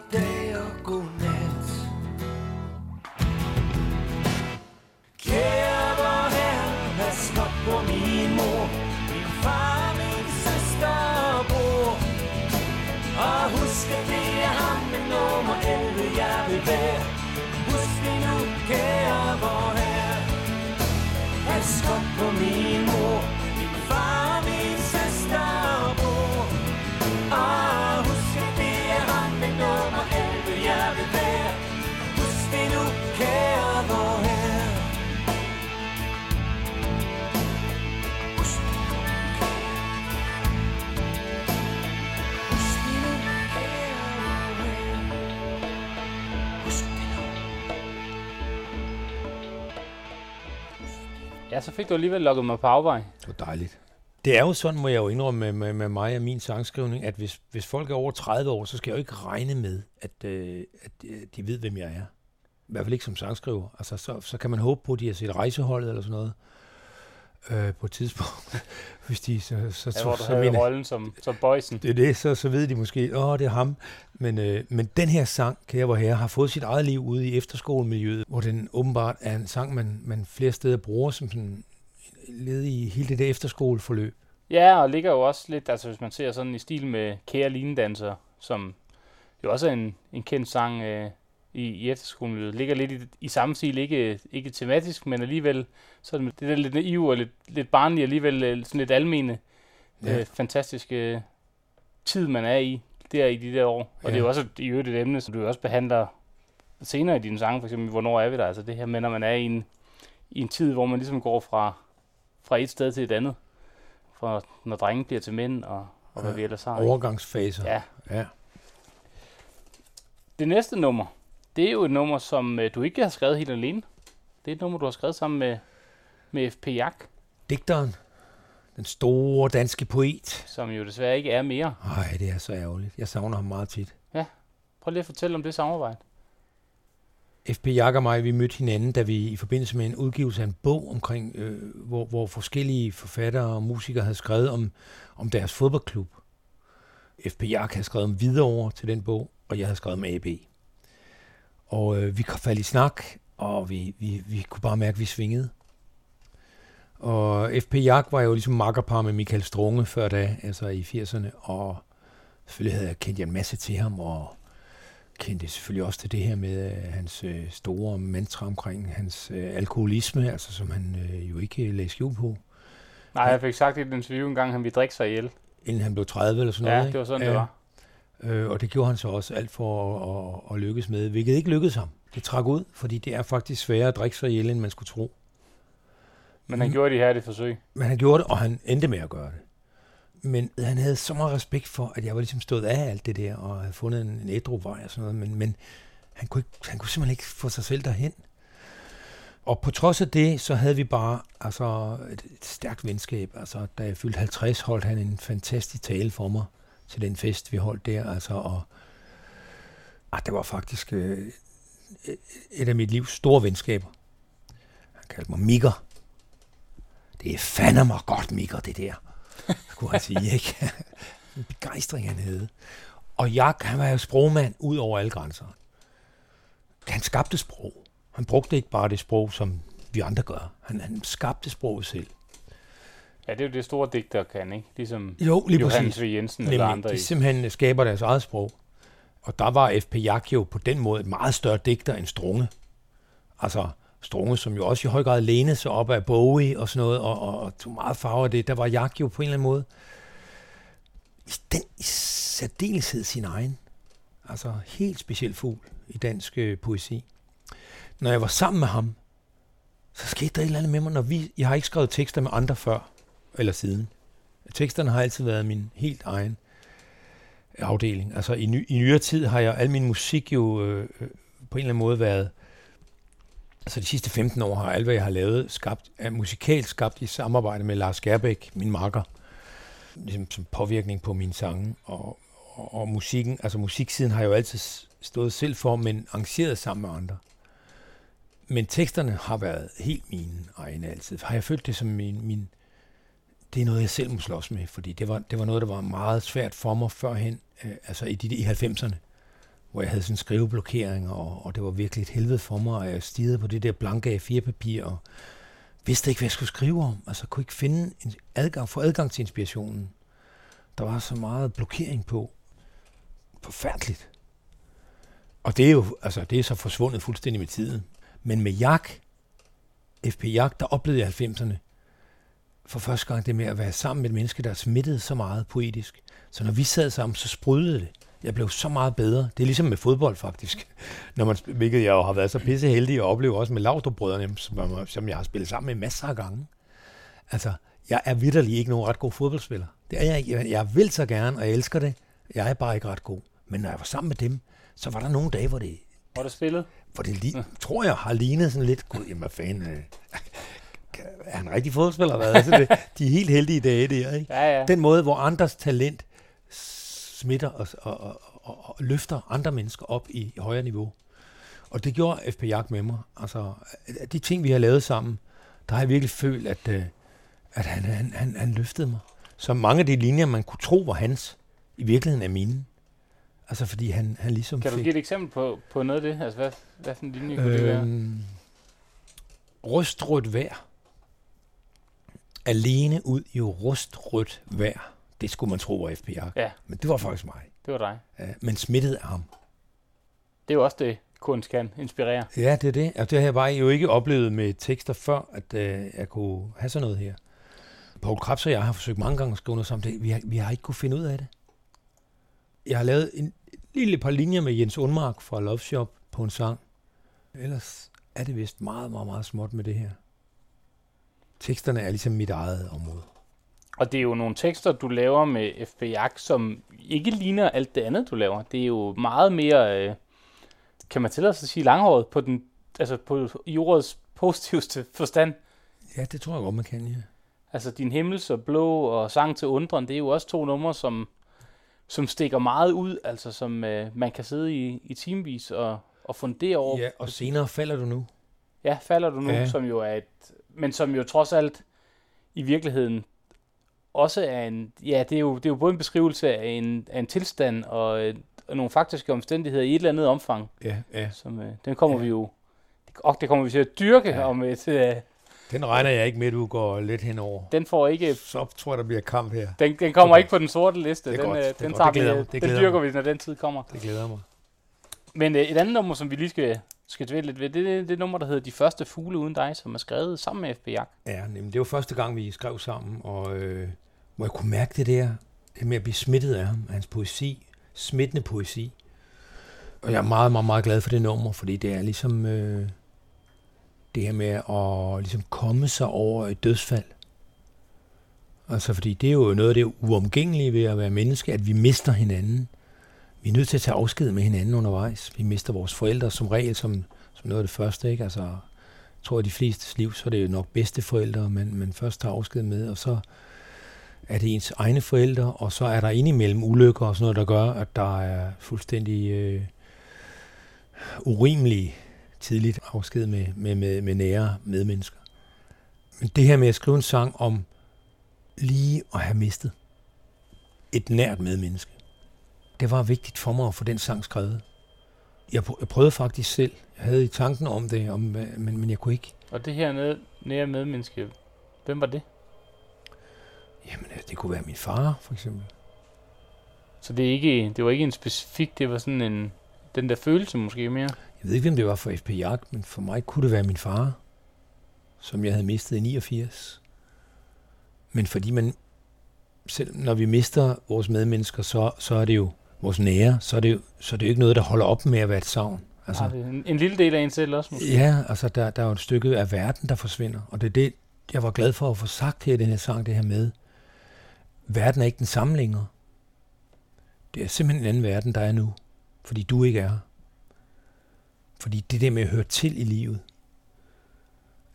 Ja, så fik du alligevel lukket mig på afvej. Det var dejligt. Det er jo sådan, må jeg jo indrømme med, med, med mig og min sangskrivning, at hvis, hvis folk er over 30 år, så skal jeg jo ikke regne med, at, øh, at øh, de ved, hvem jeg er. I hvert fald ikke som sangskriver. Altså, så, så kan man håbe på, at de har set rejseholdet eller sådan noget øh, på et tidspunkt. hvis de så, så, Ja, så, hvor du så havde mener, rollen som, som boysen. det er det, så, så ved de måske, åh, det er ham. Men, øh, men den her sang, Kære Vor Herre, har fået sit eget liv ude i efterskolemiljøet, hvor den åbenbart er en sang, man, man flere steder bruger som sådan led i hele det der efterskoleforløb. Ja, og ligger jo også lidt, altså hvis man ser sådan i stil med Kære Linedanser, som jo også er en, en kendt sang øh, i, i efterskolen, ligger lidt i, i samme stil, ikke, ikke tematisk, men alligevel, så er det, der lidt naive og lidt, lidt barnlige, alligevel øh, sådan lidt almene, Ja. øh, fantastiske tid, man er i, der i de der år. Og Ja. det er jo også i øvrigt et emne, som du også behandler senere i dine sange, for eksempel, hvornår er vi der? Altså det her med, når man er i en, i en tid, hvor man ligesom går fra, fra et sted til et andet. Fra når drenge bliver til mænd, og, og hvad Ja. vi ellers har. Overgangsfaser. Ja. ja. Det næste nummer, det er jo et nummer, som øh, du ikke har skrevet helt alene. Det er et nummer, du har skrevet sammen med, med F.P. Jak, Digteren, den store danske poet. som jo desværre ikke er mere. Ej, det er så ærgerligt. Jeg savner ham meget tit. Prøv lige at fortælle om det samarbejde. F.P. Jak og mig, vi mødte hinanden, da vi i forbindelse med en udgivelse af en bog omkring, øh, hvor, hvor forskellige forfattere og musikere havde skrevet om, om deres fodboldklub. F.P. Jak havde skrevet om Hvidovre til den bog, og jeg havde skrevet om AB. Og øh, vi kom faldt i snak, og vi, vi, vi kunne bare mærke, at vi svingede. Og F.P. Jak var jo ligesom makkerpar med Michael Strunge før da, altså i 80'erne, og selvfølgelig havde jeg kendt en masse til ham, og kendte selvfølgelig også til det her med øh, hans øh, store mantra omkring hans øh, alkoholisme, altså som han øh, jo ikke lagde skjul på, Nej, jeg fik sagt i et interview en gang, at han ville drikke sig ihjel. inden han blev 30 eller sådan Ja, noget. det var sådan, ikke? det var. Øh, og det gjorde han så også alt for at, at, at lykkes med, hvilket ikke lykkedes ham. Det trak ud, fordi det er faktisk sværere at drikke sig ihjel, end man skulle tro. Men han Mm. gjorde de her det forsøg. Men han gjorde det, og han endte med at gøre det. Men han havde så meget respekt for, at jeg var ligesom stået af alt det der, og havde fundet en, en ædru vej og sådan noget, men, men han, kunne ikke, han kunne simpelthen ikke få sig selv derhen. Og på trods af det, så havde vi bare altså, et, et stærkt venskab. Altså, da jeg fyldte 50, holdt han en fantastisk tale for mig til den fest, vi holdt der. Altså, og ah, det var faktisk øh, øh et af mit livs store venskaber. Han kaldte mig Mikker. Det er fandme mig godt, Mikker, det der. Kunne han sige, ikke? en begejstring, han havde. Og jeg, han var jo sprogmand ud over alle grænser. Han skabte sprog. Han brugte ikke bare det sprog, som vi andre gør. Han, han skabte sproget selv. Ja, det er jo det store digter kan, ikke? Ligesom Jo, lige Johannes præcis. V. Jensen eller Nemlig, andre. de simpelthen skaber deres eget sprog. Og der var F.P. Jak jo på den måde et meget større digter end Strunge. Altså Strunge, som jo også i høj grad lænede sig op af Bowie og sådan noget, og, og, og tog meget farve af det. Der var Jak jo på en eller anden måde i den i særdeleshed sin egen. Altså helt speciel fugl i dansk øh, poesi. Når jeg var sammen med ham, så skete der et eller andet med mig, når vi, jeg har ikke skrevet tekster med andre før eller siden. Teksterne har altid været min helt egen afdeling. Altså i, ny, i nyere tid har jeg al min musik jo øh, øh på en eller anden måde været, altså de sidste 15 år har alt, hvad jeg har lavet, skabt, er musikalt skabt i samarbejde med Lars Gerbæk, min makker, ligesom som påvirkning på mine sange. Og, og, og musikken, altså musiksiden har jeg jo altid stået selv for, men arrangeret sammen med andre. Men teksterne har været helt mine egne altid. Har jeg følt det som min, min det er noget, jeg selv må slås med, fordi det var, det var noget, der var meget svært for mig førhen, øh, altså i, de, i 90'erne, hvor jeg havde sådan skriveblokering, og, og det var virkelig et helvede for mig, og jeg stirrede på det der blanke A4-papir, og vidste ikke, hvad jeg skulle skrive om. Altså, kunne ikke finde en adgang, få adgang til inspirationen. Der var så meget blokering på. Forfærdeligt. Og det er jo altså, det er så forsvundet fuldstændig med tiden. Men med Jak, FP Jak, der oplevede jeg 90'erne for første gang det med at være sammen med et menneske, der er smittet så meget poetisk. Så når vi sad sammen, så sprudlede det. Jeg blev så meget bedre. Det er ligesom med fodbold, faktisk. Når man, hvilket jeg jo har været så pisse heldig at opleve også med Laudrup-brødrene, som, som jeg har spillet sammen med masser af gange. Altså, jeg er vidderlig ikke nogen ret god fodboldspiller. Det er jeg. Jeg, jeg vil så gerne, og jeg elsker det. Jeg er bare ikke ret god. Men når jeg var sammen med dem, så var der nogle dage, hvor det... Hvor det spillet? Hvor det, tror jeg, har lignet sådan lidt... Gud, jamen hvad fanden... Øh, er han rigtig fodboldspiller? Hvad? Altså det, de helt heldige dage der, ikke? Ja, ja. Den måde, hvor andres talent smitter og, og, og, og, og løfter andre mennesker op i, i højere niveau. Og det gjorde FP Jagt med mig. Altså, de ting, vi har lavet sammen, der har jeg virkelig følt, at, øh, at han, han, han, han løftede mig. Så mange af de linjer, man kunne tro var hans, i virkeligheden er mine. Altså, fordi han, han ligesom Kan du give et eksempel på, på noget af det? Altså, hvad, hvad for en linje kunne det være? øhm, rustrødt vejr. Alene ud i rustrødt vejr. Det skulle man tro var FP. Ja. Men det var faktisk mig. Det var dig. Ja, men smittet af ham. Det er jo også det, kunst kan inspirere. Ja, det er det. Altså, det har jeg bare jo ikke oplevet med tekster før, at øh, jeg kunne have sådan noget her. Paul Krebs og jeg har forsøgt mange gange at skrive noget sammen. Det, vi, har, vi har ikke kunne finde ud af det. Jeg har lavet en lille par linjer med Jens Undmark fra Love Shop på en sang. Ellers er det vist meget, meget, meget småt med det her. Teksterne er ligesom mit eget område. Og det er jo nogle tekster, du laver med FB Jak, som ikke ligner alt det andet, du laver. Det er jo meget mere, øh, kan man tillade sig at sige, langhåret på den, altså på jordets positivste forstand. Ja, det tror jeg godt, man kan, ja. Altså din himmel så blå og sang til undren, det er jo også to numre, som, som stikker meget ud, altså som øh, man kan sidde i, i timevis og, og fundere over. Ja, og senere falder du nu. Ja, falder du nu, Ja. som jo er et, som jo trods alt i virkeligheden også er en, ja, det er jo, det er jo både en beskrivelse af en, af en tilstand og, øh, og nogle faktiske omstændigheder i et eller andet omfang, Ja, ja. som øh, den kommer Ja. vi jo, og det kommer vi til at dyrke Ja. om et, øh, Den regner jeg ikke med, at du går lidt henover. den får ikke, Så tror jeg, der bliver kamp her. den, den kommer Okay. ikke på den sorte liste, Det er den, godt, øh, det er den godt. tager Det glæder vi, mig, det den dyrker mig. vi, når den tid kommer. Det glæder mig. Men øh, et andet nummer, som vi lige skal, skal dvæle lidt ved, det er det, det nummer, der hedder De Første Fugle Uden Dig, som er skrevet sammen med FB Jak. Ja, nemlig. det var første gang, vi skrev sammen, og øh, hvor jeg kunne mærke det der, det med at blive smittet af ham, hans poesi, smittende poesi. Og jeg er meget, meget, meget glad for det nummer, fordi det er ligesom øh, det her med at ligesom komme sig over et dødsfald. Altså, fordi det er jo noget af det uomgængelige ved at være menneske, at vi mister hinanden. Vi er nødt til at tage afsked med hinanden undervejs. Vi mister vores forældre som regel som, som noget af det første, ikke? Altså, jeg tror, at de fleste liv, så er det jo nok bedste forældre, man, man først tager afsked med, og så er det ens egne forældre, og så er der indimellem ulykker og sådan noget, der gør, at der er fuldstændig øh, urimelig tidligt afsked med, med, med, med nære medmennesker. Men det her med at skrive en sang om lige at have mistet et nært medmenneske, det var vigtigt for mig at få den sang skrevet. Jeg, prø- jeg prøvede faktisk selv. Jeg havde i tanken om det, om, hvad- men, men jeg kunne ikke. Og det her nære, nære medmenneske, hvem var det? Jamen, øh, det kunne være min far, for eksempel. Så det, er ikke, det var ikke en specifik, det var sådan en, den der følelse måske mere. Jeg ved ikke, hvem det var for FP Jagt, men for mig kunne det være min far, som jeg havde mistet i 89. Men fordi man, selv når vi mister vores medmennesker, så, så er det jo vores nære, så er det jo, så er det jo ikke noget, der holder op med at være et savn. Altså, Altså, en, en lille del af en selv også måske. ja, altså der, der er jo et stykke af verden, der forsvinder, og det er det, jeg var glad for at få sagt her i den her sang, det her med, verden er ikke den samme længere. Det er simpelthen en anden verden, der er nu, fordi du ikke er her. Fordi det der med at høre til i livet,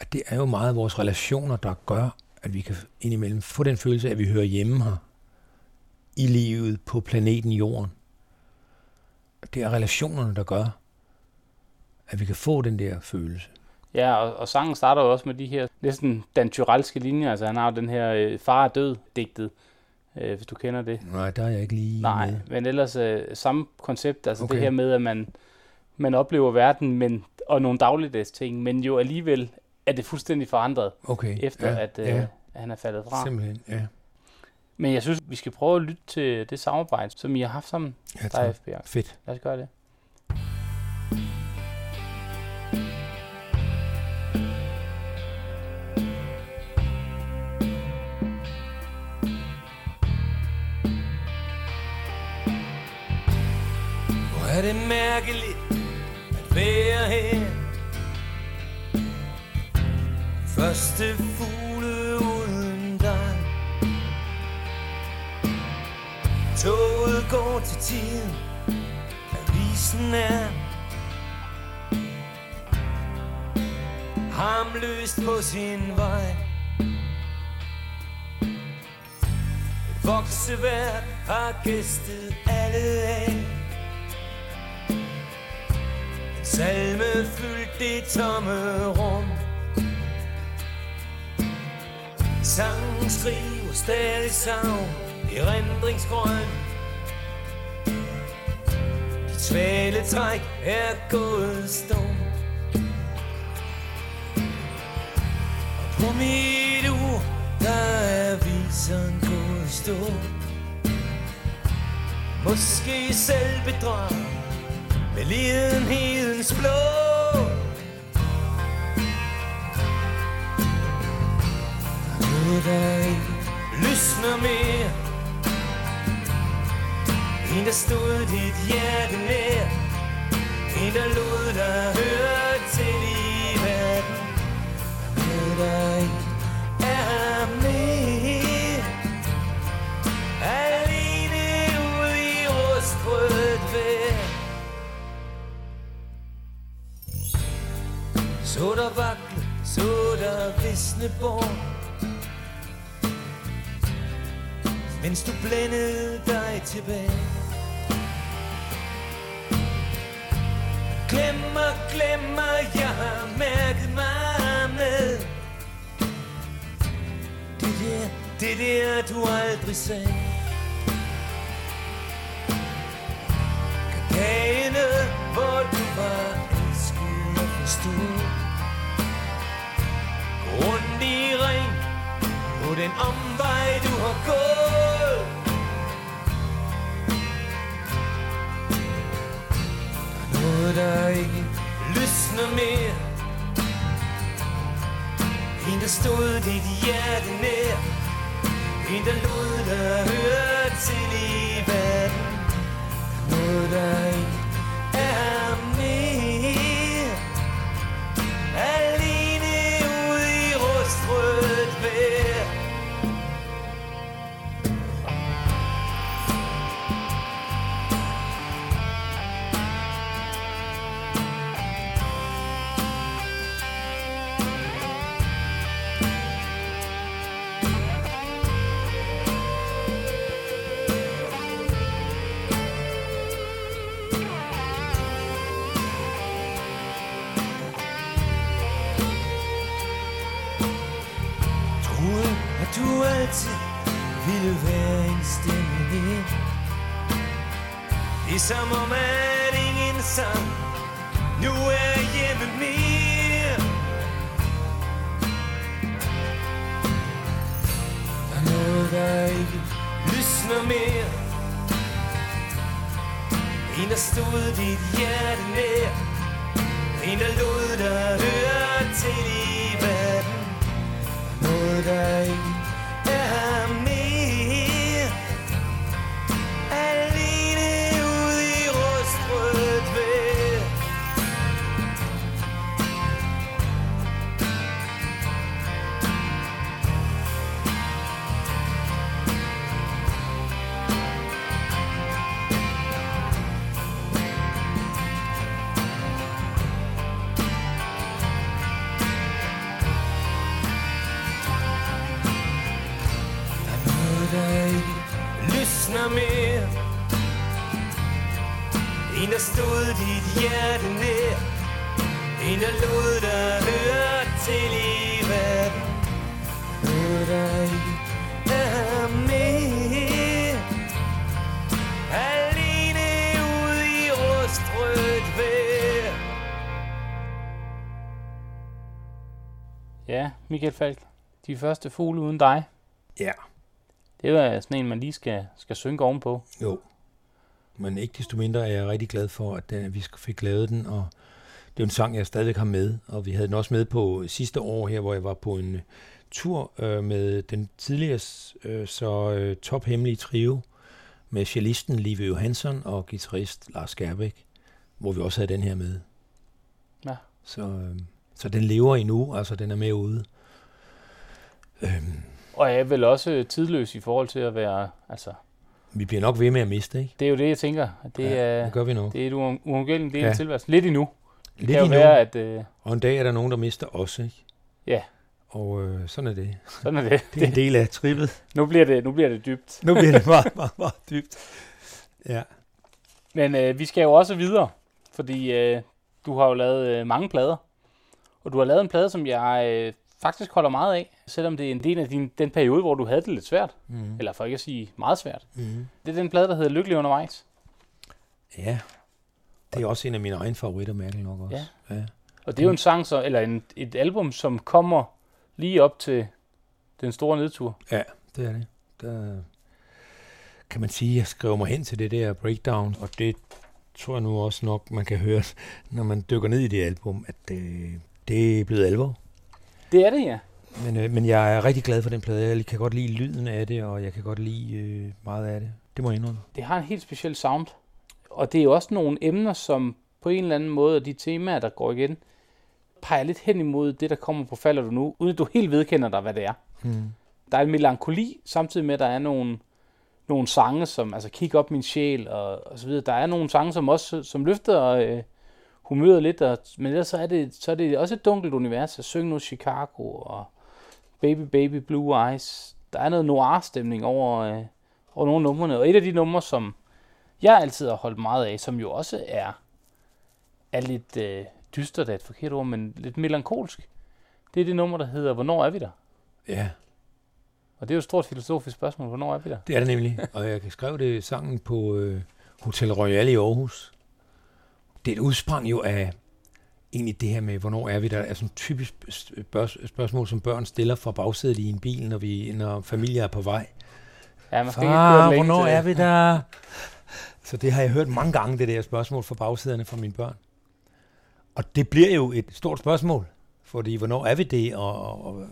at det er jo meget vores relationer, der gør, at vi kan indimellem få den følelse af, at vi hører hjemme her i livet på planeten Jorden. Det er relationerne, der gør, at vi kan få den der følelse. Ja, og, og sangen starter jo også med de her næsten Dan Tyrellske linjer. Altså han har jo den her øh, far er død digtet. øh, hvis du kender det. Nej, der er jeg ikke lige Nej, med. men ellers øh, samme koncept, altså. Okay. det her med, at man, man oplever verden men, og nogle dagligdags ting, men jo alligevel er det fuldstændig forandret, Okay, efter ja, at øh, ja, han er faldet fra. simpelthen, ja. Men jeg synes, vi skal prøve at lytte til det samarbejde, som I har haft sammen, ja dig tak. og FBR. Fedt. Lad os gøre det. Hvor er det mærkeligt at være her Første fugle Toget går til tiden. Avisen er Hamløst på sin vej. Et vokseværk har gæstet alle af. Salme fyldt det tomme rum. Sangen skriver stadig savn. Erindringsgrøn Dit svale træk er gået stum Og på mit ur Der er viseren gået stå Måske selv bedrag med lidenhedens blå. Der er noget, der ikke lysner mere. En, der stod dit hjerte nær. En, der lod dig høre til i verden. Med dig er mere. Alene ude i rustbrødet vejr. Så der vakle, så der visne bort Mens du blændede dig tilbage Glemmer, glemmer, jeg har mærket mig med Det der, det der du aldrig sagde. Dagene, hvor du var elsket og forstået. Rundt i ring på den omvej du har gået. Der ikke lysner mere. En, der stod dit hjerte nær. En, der lod dig høre til i verden. Noget, der Ja, Michael Falk. De første fugle uden dig. Ja. Det er sådan en, man lige skal, skal synke ovenpå. Jo. Men ikke desto mindre er jeg rigtig glad for, at den, vi fik lavet den, og det er en sang, jeg stadigvæk har med, og vi havde den også med på sidste år her, hvor jeg var på en tur øh, med den tidligere øh, så øh, tophemmelige trio med cellisten Live Johansson og guitarist Lars Gerbæk, hvor vi også havde den her med. Ja. Så, øh, så den lever endnu, altså den er med ude. Øhm. Og er vel også tidløs i forhold til at være, altså... Vi bliver nok ved med at miste, ikke? Det er jo det, jeg tænker. Det, ja, er, det gør vi nok. Det er et uundgængeligt del ja. af tilværelsen. Lidt endnu. Det Lidt kan endnu. være, at... Øh... Og en dag er der nogen, der mister os, ikke? Ja. Og øh, sådan er det. Sådan er det. det er en del af trippet. Nu bliver det, nu bliver det dybt. nu bliver det meget, meget, meget dybt. Ja. Men øh, vi skal jo også videre, fordi øh, du har jo lavet øh, mange plader. Og du har lavet en plade, som jeg øh, faktisk holder meget af, selvom det er en del af din, den periode, hvor du havde det lidt svært. Mm. Eller for ikke at sige meget svært. Mm. Det er den plade, der hedder Lykkelig undervejs. Ja, det er også en af mine egne favoritter, mærkeligt nok også. Ja. ja. Og det er jo en sang, så, eller en, et album, som kommer lige op til den store nedtur. Ja, det er det. Der kan man sige, at jeg skriver mig hen til det der breakdown, og det tror jeg nu også nok, man kan høre, når man dykker ned i det album, at det, det er blevet alvor. Det er det, ja. Men, øh, men jeg er rigtig glad for den plade. Jeg kan godt lide lyden af det, og jeg kan godt lide øh, meget af det. Det må jeg indrømme. Det har en helt speciel sound. Og det er jo også nogle emner, som på en eller anden måde, og de temaer, der går igen, peger lidt hen imod det, der kommer på Falder du nu, uden at du helt vedkender dig, hvad det er. Hmm. Der er en melankoli, samtidig med, at der er nogle, nogle sange, som altså Kig op min sjæl, og, og så videre. Der er nogle sange, som også som løfter øh, humøret lidt, og, men ellers så er, det, så er det også et dunkelt univers. Jeg synger nu Chicago, og Baby Baby Blue Eyes. Der er noget noir-stemning over, øh, over nogle numrene, og et af de numre, som jeg altid har holdt meget af, som jo også er, er lidt øh, dystert er et forkert ord, men lidt melankolsk. Det er det nummer, der hedder, Hvornår er vi der? Ja. Og det er jo et stort filosofisk spørgsmål, hvornår er vi der? Det er det nemlig, og jeg kan skrive det sangen på øh, Hotel Royal i Aarhus. Det et udsprang jo af egentlig det her med, hvornår er vi der, er sådan et typisk spørgsmål, som børn stiller fra bagsædet i en bil, når, vi, når familie er på vej. Ja, man skal Far, ikke hvornår er vi der? Så det har jeg hørt mange gange, det der spørgsmål fra bagsæderne fra mine børn. Og det bliver jo et stort spørgsmål, fordi hvornår er vi det, og, og, og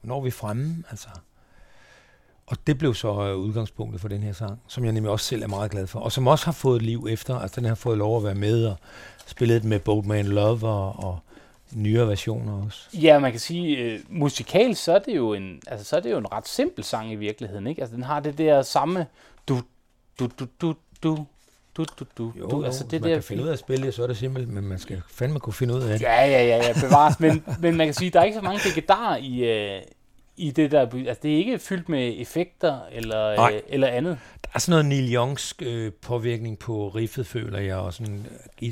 hvornår er vi fremme, altså. Og det blev så øh, udgangspunktet for den her sang, som jeg nemlig også selv er meget glad for, og som også har fået liv efter, at altså, den har fået lov at være med og spillet med Boatman Love og, og nyere versioner også. Ja, man kan sige, øh, musikalsk så er, det jo en, altså, så er det jo en ret simpel sang i virkeligheden, ikke? Altså den har det der samme du du du du du du, du, du, jo, du. Altså, det man der... kan finde ud af at spille det, så er det simpelt, men man skal fandme kunne finde ud af det. Ja, ja, ja, ja bevares. men, men man kan sige, at der er ikke så mange legendarer i, øh, i det der. Altså, det er ikke fyldt med effekter eller, uh, eller andet. Der er sådan noget Neil Youngs øh, påvirkning på riffet, føler jeg, og sådan uh,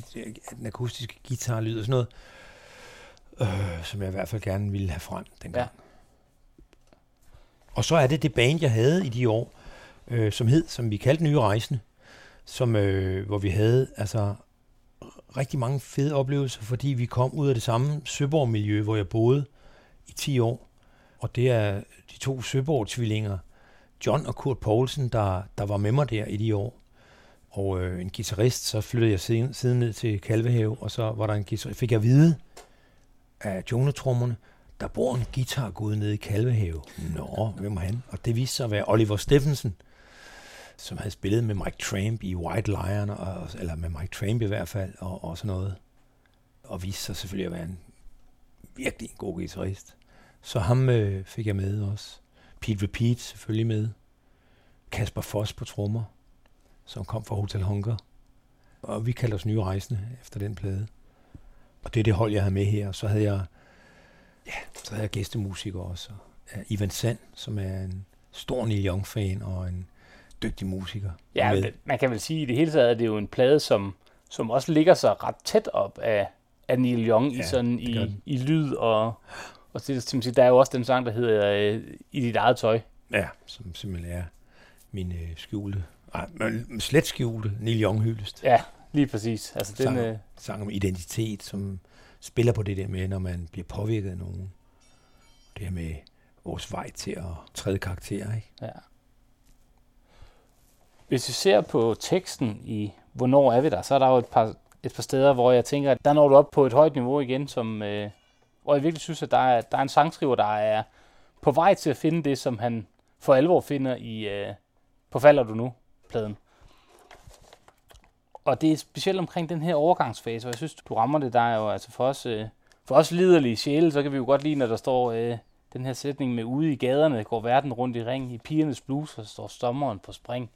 den akustiske guitarlyd og sådan noget, øh, som jeg i hvert fald gerne ville have frem dengang. Ja. Og så er det det band, jeg havde i de år, øh, som hed, som vi kaldte Nye Rejsende som, øh, hvor vi havde altså rigtig mange fede oplevelser, fordi vi kom ud af det samme Søborg-miljø, hvor jeg boede i 10 år. Og det er de to Søborg-tvillinger, John og Kurt Poulsen, der, der var med mig der i de år. Og øh, en guitarist, så flyttede jeg siden, siden ned til Kalvehave, og så var der en guitarist, fik jeg at vide af jonetrummerne, der bor en guitargud nede i Kalvehave. Nå, hvem var han? Og det viste sig at være Oliver Steffensen, som havde spillet med Mike Tramp i White Lion, og, eller med Mike Tramp i hvert fald, og, og sådan noget. Og viste sig selvfølgelig at være en virkelig en god guitarist. Så ham øh, fik jeg med også. Pete Repeat selvfølgelig med. Kasper Foss på trommer, som kom fra Hotel Hunger. Og vi kaldte os nye rejsende efter den plade. Og det er det hold, jeg havde med her. Så havde jeg, ja, så havde jeg gæstemusikere også. Ja, Ivan Sand, som er en stor Neil Young-fan og en dygtig musiker. Ja, med. man kan vel sige, at i det hele taget er det jo en plade, som, som også ligger sig ret tæt op af, af Neil Young ja, i, sådan, i, i lyd og, og det, som siger, der er jo også den sang, der hedder uh, I dit eget tøj. Ja, som simpelthen er min uh, skjulte, ej, slet skjulte Neil Young hyldest. Ja, lige præcis. Altså, sang, den, uh... sang om identitet, som spiller på det der med, når man bliver påvirket af nogen. det her med vores vej til at træde karakter, ikke? Ja. Hvis vi ser på teksten i Hvornår er vi der, så er der jo et par, et par steder, hvor jeg tænker, at der når du op på et højt niveau igen, som, øh, hvor jeg virkelig synes, at der er, der er en sangskriver, der er på vej til at finde det, som han for alvor finder i øh, På falder du nu, pladen. Og det er specielt omkring den her overgangsfase, og jeg synes, du rammer det, der jo altså for os, øh, for os liderlige sjæle, så kan vi jo godt lide, når der står øh, den her sætning med ude i gaderne, går verden rundt i ring, i pigernes bluser og står sommeren på spring.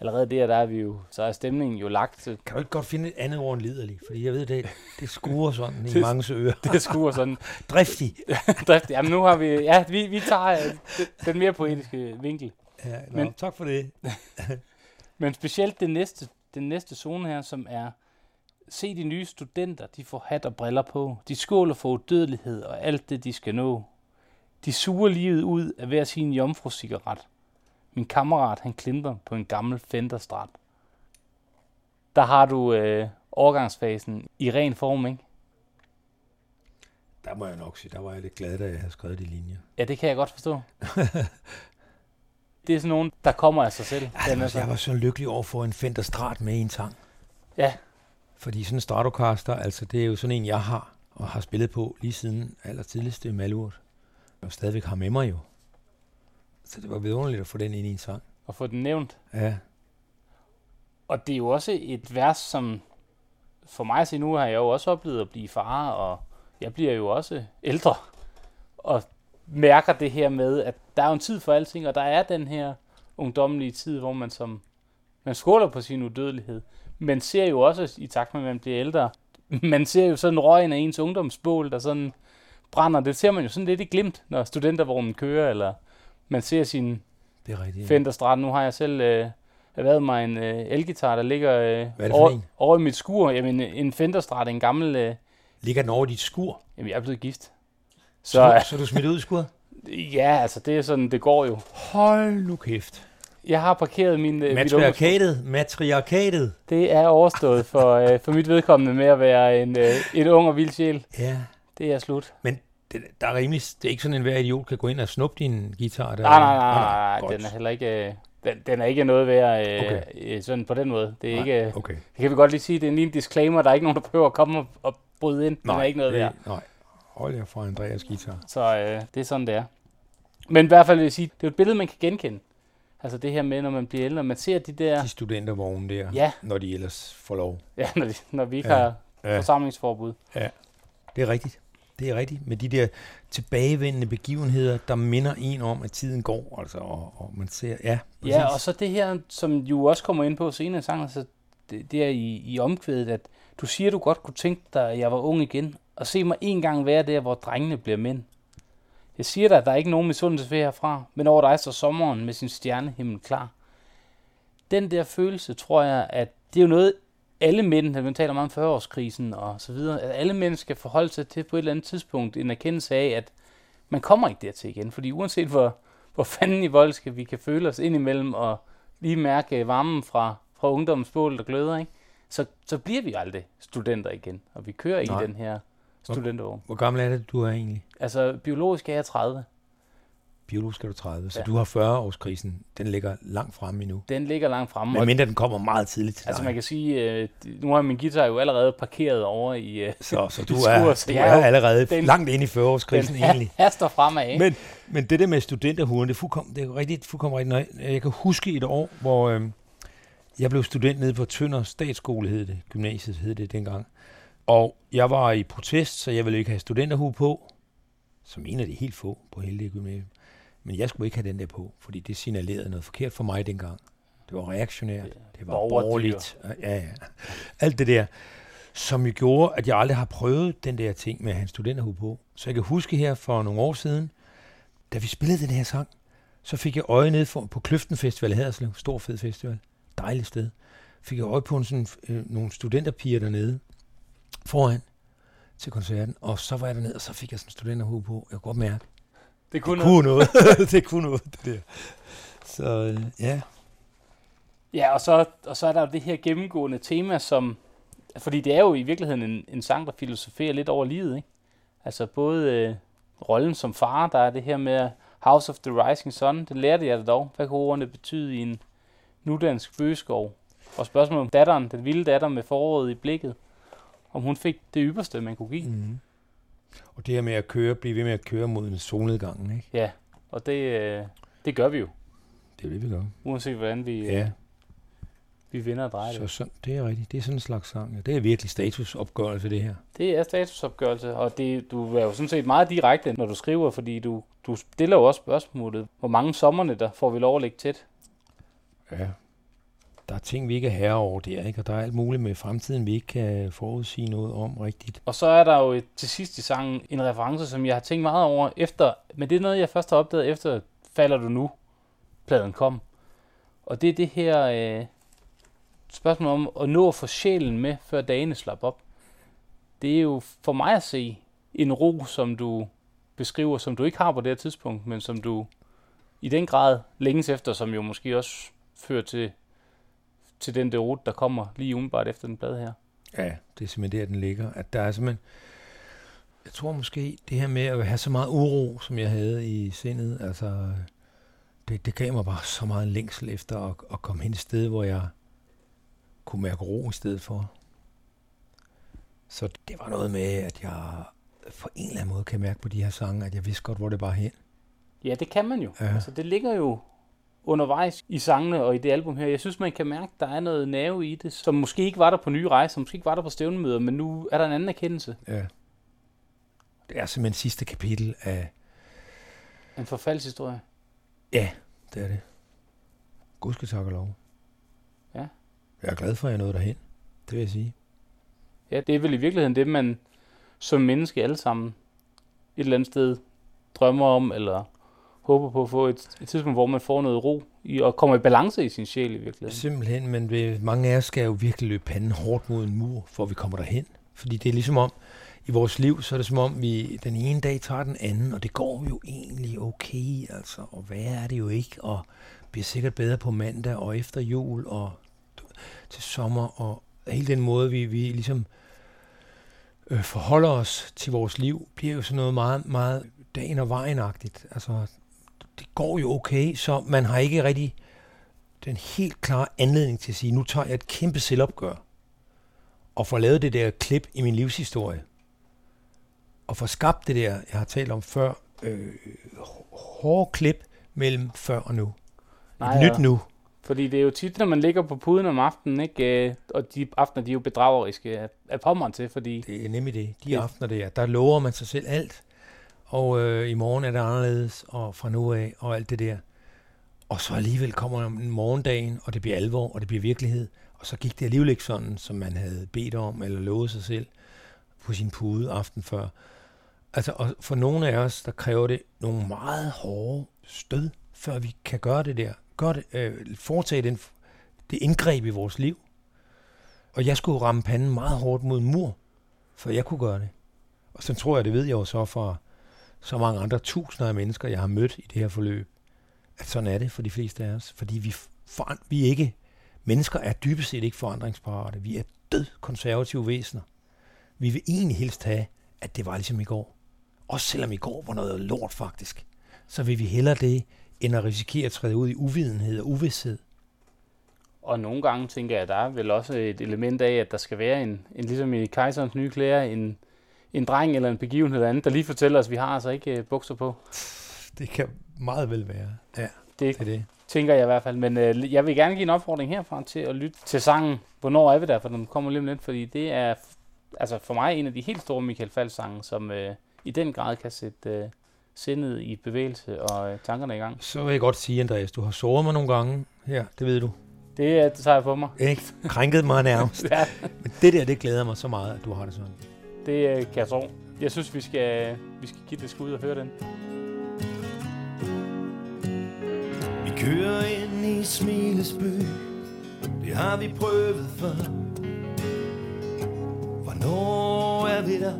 Allerede der, der er vi jo, så er stemningen jo lagt. Til, Kan du ikke godt finde et andet ord end liderlig? Fordi jeg ved, det, det skuer sådan i mange ører. det skuer sådan Driftig. drift. Jamen nu har vi, ja, vi, vi tager øh, den- den mere poetiske vinkel. Ja, nå, Men- tak for det. Men specielt det næste, den næste zone her, som er, se de nye studenter, de får hat og briller på. De skåler for udødelighed og alt det, de skal nå. De suger livet ud af hver sin jomfru-cigaret. Min kammerat, han klimper på en gammel Fenderstrat. Der har du øh, overgangsfasen i ren form, ikke? Der må jeg nok sige, der var jeg lidt glad, da jeg havde skrevet de linjer. Ja, det kan jeg godt forstå. det er sådan nogen, der kommer af sig selv. Den er Altså, jeg var så lykkelig over at få en Fender Strat med i en sang. Ja. Fordi sådan en Stratocaster, altså det er jo sådan en, jeg har og har spillet på lige siden aller tidligste Malurt. Og stadigvæk har med mig jo. Så det var vidunderligt at få den ind i en sang. at få den nævnt. Ja, Og det er jo også et vers, som for mig at se nu har jeg jo også oplevet at blive far, og jeg bliver jo også ældre. Og mærker det her med, at der er jo en tid for alting, og der er den her ungdommelige tid, hvor man som man skåler på sin udødelighed. Men ser jo også, i takt med, at man bliver ældre, man ser jo sådan røgen af ens ungdomsbål, der sådan brænder. Det ser man jo sådan lidt i glimt, når studentervognen kører, eller man ser sin det er rigtigt. Fender Strat. Nu har jeg selv øh, erhvervet mig en øh, elgitar, der ligger øh, er over, en? over i mit skur. Jamen, en Fender Strat, en gammel... Øh, Ligger den over dit skur? jamen, jeg er blevet gift. Så, Så så du smidt ud i skuret? ja, altså, det er sådan, det går jo. Hold nu kæft. Jeg har parkeret min... Øh, Matriarkatet, matriarkatet. det er overstået for, øh, for mit vedkommende med at være en, øh, en ung og vild sjæl. Ja, Det er slut. Det, der er rimelig, det er ikke sådan, en hver idiot kan gå ind og snuppe din guitar. Der, Nej, nej, nej, nej, nej, den er heller ikke... Øh, den, den er ikke noget værd øh, Okay. øh, sådan på den måde. Det er Nej, ikke... Øh, Okay. det kan vi godt lige sige, det er en lille disclaimer. Der er ikke nogen, der prøver at komme og, og bryde ind. Den er ikke noget værd. Nej, hold jer fra Andreas guitar. Så øh, det er sådan, det er. Men i hvert fald vil jeg sige, det er et billede, man kan genkende. Altså det her med, når man bliver ældre, man ser de der... De studentervogne der, Ja, når de ellers får lov. ja når, de, når vi ikke Ja. har Ja, forsamlingsforbud. det er rigtigt. Det er rigtigt. Med de der tilbagevendende begivenheder, der minder en om, at tiden går. Altså, og, og man ser, ja, præcis. Ja, og så det her, som jo også kommer ind på senere i sangen, altså det, det er i, i omkvædet, at du siger, du godt kunne tænke dig, at jeg var ung igen, og se mig en gang være der, hvor drengene bliver mænd. Jeg siger dig, at der er ikke nogen misundelse ved herfra, men over dig så sommeren med sin stjernehimmel klar. Den der følelse, tror jeg, at det er jo noget, alle mænd, vi taler meget om 40-årskrisen og så videre, at alle mænd skal forholde sig til på et eller andet tidspunkt en erkendelse af, at man kommer ikke dertil igen, fordi uanset hvor, hvor fanden i vold skal vi kan føle os indimellem og lige mærke varmen fra, fra ungdommens bål, der gløder, ikke? Så, så bliver vi aldrig studenter igen, og vi kører Nej. i den her studentervogn. Hvor gammel er det, du er egentlig? Altså, biologisk er jeg 30. Biologisk er du 30, så Ja. du har 40-årskrisen. Den ligger langt fremme endnu. Den ligger langt fremme. Men mindre den kommer meget tidligt til Altså dig. man kan sige, øh, nu har min guitar jo allerede parkeret over i øh, Så, så du er, skur, så du jeg er er allerede den- langt inde i 40-årskrisen den egentlig. haster fremad. Men, men det der med studenterhuren, det er fuldkommen, det er rigtigt, fuldkommen rigtigt. Jeg kan huske et år, hvor øh, jeg blev student nede på Tønder Statsskole, hed det, gymnasiet hed det dengang. Og jeg var i protest, så jeg ville ikke have studenterhue på, som en af de helt få på hele det gymnasium. Men jeg skulle ikke have den der på, fordi det signalerede noget forkert for mig dengang. Det var reaktionært, det var borgerligt. Ja, ja. Alt det der, som jo gjorde, at jeg aldrig har prøvet den der ting med at have en studenterhue på. Så jeg kan huske her for nogle år siden, da vi spillede den her sang, så fik jeg øje ned for, på Kløften Festival i Haderslev, stor fed festival, dejligt sted. Fik jeg øje på en sådan, øh, nogle studenterpiger dernede foran til koncerten, og så var jeg dernede, og så fik jeg sådan en studenterhue på. Jeg kunne godt mærke, det det kunne kunne noget. det kunne noget, det der. Så øh, ja, Ja, og så, og så er der jo det her gennemgående tema, som... Fordi det er jo i virkeligheden en, en sang, der filosoferer lidt over livet, ikke? Altså både øh, rollen som far. Der er det her med House of the Rising Sun. Det lærte jeg da dog. Hvad kan ordene betyde i en nudansk bøgeskov? Og spørgsmålet om datteren, den vilde datter med foråret i blikket, om hun fik det ypperste, man kunne give. Mm. Og det her med at køre, blive ved med at køre mod en solnedgang, ikke? Ja, og det, øh, det gør vi jo, Det er det, vi gør. uanset hvordan vi, Ja, ja. vi vinder og drejer så det. sådan, det er rigtigt. Det er sådan en slags sang. Ja. Det er virkelig statusopgørelse, det her. Det er statusopgørelse, og det, du er jo sådan set meget direkte, når du skriver, fordi du, du stiller jo også spørgsmålet, hvor mange sommerne der får vi lov at lægge tæt. Ja. Der er ting, vi ikke er herre over der, ikke? Og der er alt muligt med fremtiden, vi ikke kan forudsige noget om rigtigt. Og så er der jo et, til sidst i sangen en reference, som jeg har tænkt meget over efter, men det er noget, jeg først har opdaget efter Falder du nu, pladen kom. Og det er det her øh, spørgsmål om at nå at få sjælen med, før dagene slap op. Det er jo for mig at se en ro, som du beskriver, som du ikke har på det her tidspunkt, men som du i den grad længes efter, som jo måske også fører til, til den derot, der kommer lige umiddelbart efter den plade her. Ja, det er simpelthen der, den ligger. At der er simpelthen... Jeg tror måske, det her med at have så meget uro, som jeg havde i sindet, altså, det, det gav mig bare så meget længsel efter at, at komme hen et sted, hvor jeg kunne mærke ro i stedet for. Så det var noget med, at jeg på en eller anden måde kan mærke på de her sange, at jeg vidste godt, hvor det var hen. Ja, det kan man jo. Ja. Altså, det ligger jo undervejs i sangene og i det album her. Jeg synes, man kan mærke, at der er noget nerve i det, som måske ikke var der på nye rejser, som måske ikke var der på stævnemøder, men nu er der en anden erkendelse. Ja. Det er simpelthen sidste kapitel af... En forfaldshistorie. Ja, det er det. Gud skal takke lov. Ja. Jeg er glad for, at jeg nåede derhen. Det vil jeg sige. Ja, det er vel i virkeligheden det, man som menneske alle sammen et eller andet sted drømmer om, eller håber på at få et, et tidspunkt, hvor man får noget ro i, og kommer i balance i sin sjæl i virkeligheden. Simpelthen, men vi, mange af os skal jo virkelig løbe panden hårdt mod en mur, for vi kommer derhen. Fordi det er ligesom om, i vores liv, så er det som om, vi den ene dag tager den anden, og det går jo egentlig okay, altså, og hvad er det jo ikke, og bliver sikkert bedre på mandag, og efter jul, og til sommer, og hele den måde, vi, vi ligesom øh, forholder os til vores liv, bliver jo sådan noget meget, meget dagen og vejenagtigt. Altså, det går jo okay, så man har ikke rigtig den helt klare anledning til at sige, nu tager jeg et kæmpe selvopgør, og får lavet det der klip i min livshistorie, og får skabt det der, jeg har talt om før, øh, hårde klip mellem før og nu. Nej, Et nyt nu. Fordi det er jo tit, når man ligger på puden om aftenen, ikke? øh, og de aftener, de er jo bedrageriske af, pommeren til, fordi Det er nemlig det. De aftener der, der lover man sig selv alt, og øh, i morgen er det anderledes, og fra nu af, og alt det der. Og så alligevel kommer morgendagen, og det bliver alvor, og det bliver virkelighed. Og så gik det alligevel ikke sådan, som man havde bedt om, eller lovet sig selv på sin pude aften før. Altså, og for nogle af os, der kræver det nogle meget hårde stød, før vi kan gøre det der. Gør det, øh, foretage den, det indgreb i vores liv. Og jeg skulle ramme panden meget hårdt mod en mur, for jeg kunne gøre det. Og så tror jeg, det ved jeg jo så fra så mange andre tusinder af mennesker, jeg har mødt i det her forløb, at sådan er det for de fleste af os. Fordi vi, for, vi er ikke, mennesker er dybest set ikke forandringsparate. Vi er død konservative væsener. Vi vil egentlig helst have, at det var ligesom i går. Også selvom i går var noget lort faktisk. Så vil vi hellere det, end at risikere at træde ud i uvidenhed og uvidshed. Og nogle gange tænker jeg, at der er vel også et element af, at der skal være en, en ligesom i Kejserens nye klæder, en, en dreng eller en begivenhed eller andet, der lige fortæller os, at vi har altså ikke øh, bukser på. Det kan meget vel være. Ja, Det det er det. tænker jeg i hvert fald. Men øh, jeg vil gerne give en opfordring herfra til at lytte til sangen. Hvornår er vi der? For den kommer lige om lidt, fordi det er altså for mig en af de helt store Michael Falks sange, som øh, i den grad kan sætte øh, sindet i bevægelse og øh, tankerne i gang. Så vil jeg godt sige, Andreas, du har såret mig nogle gange her, det ved du. Det, det tager jeg på mig. Ikke? Krænket mig nærmest. Ja, Men det der, det glæder mig så meget, at du har det sådan det øh, kan jeg tro. Jeg synes, vi skal, vi skal give det skud og høre den. Vi kører ind i Smilesby Det har vi prøvet før Hvornår er vi der?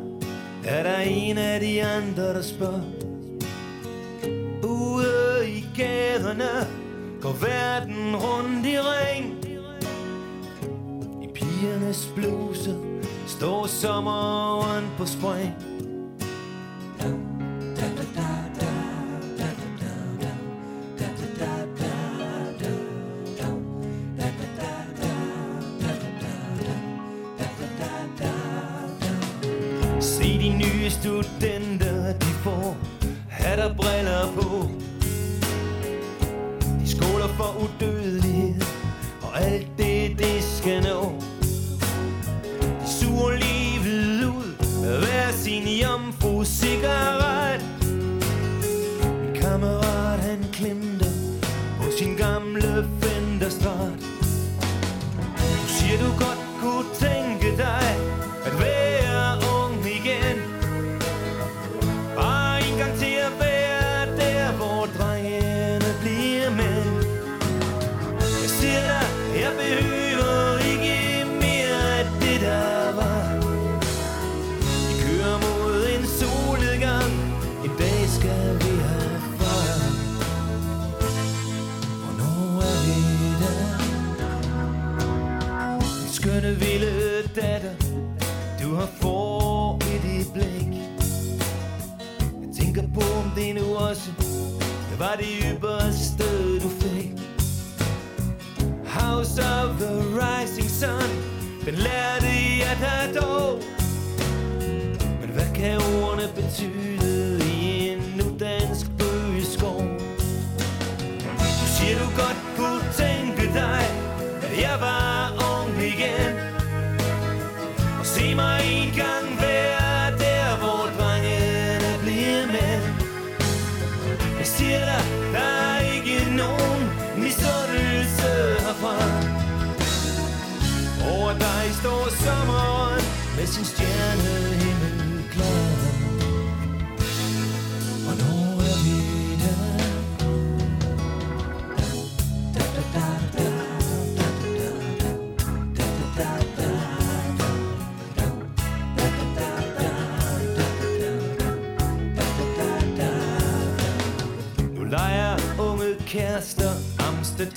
Er der en af de andre, der spørger Ude i gaderne Går verden rundt i ring I pigernes bluse Står sommeren på spring Se de nye studenter, de får hat og briller på.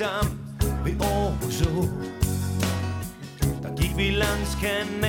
Dam ved Aarhus Å. Der gik vi langs kanalerne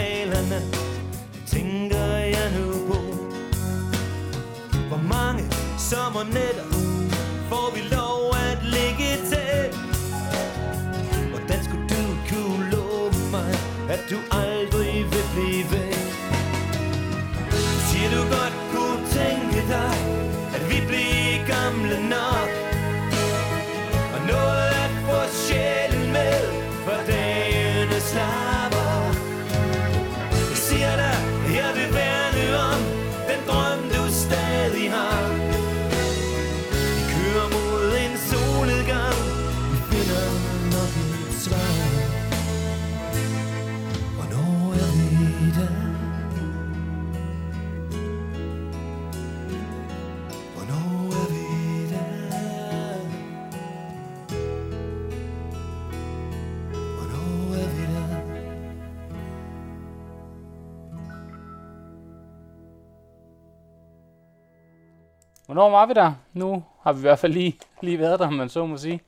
Hvornår var vi der? Nu har vi i hvert fald lige, lige været der, man så må sige.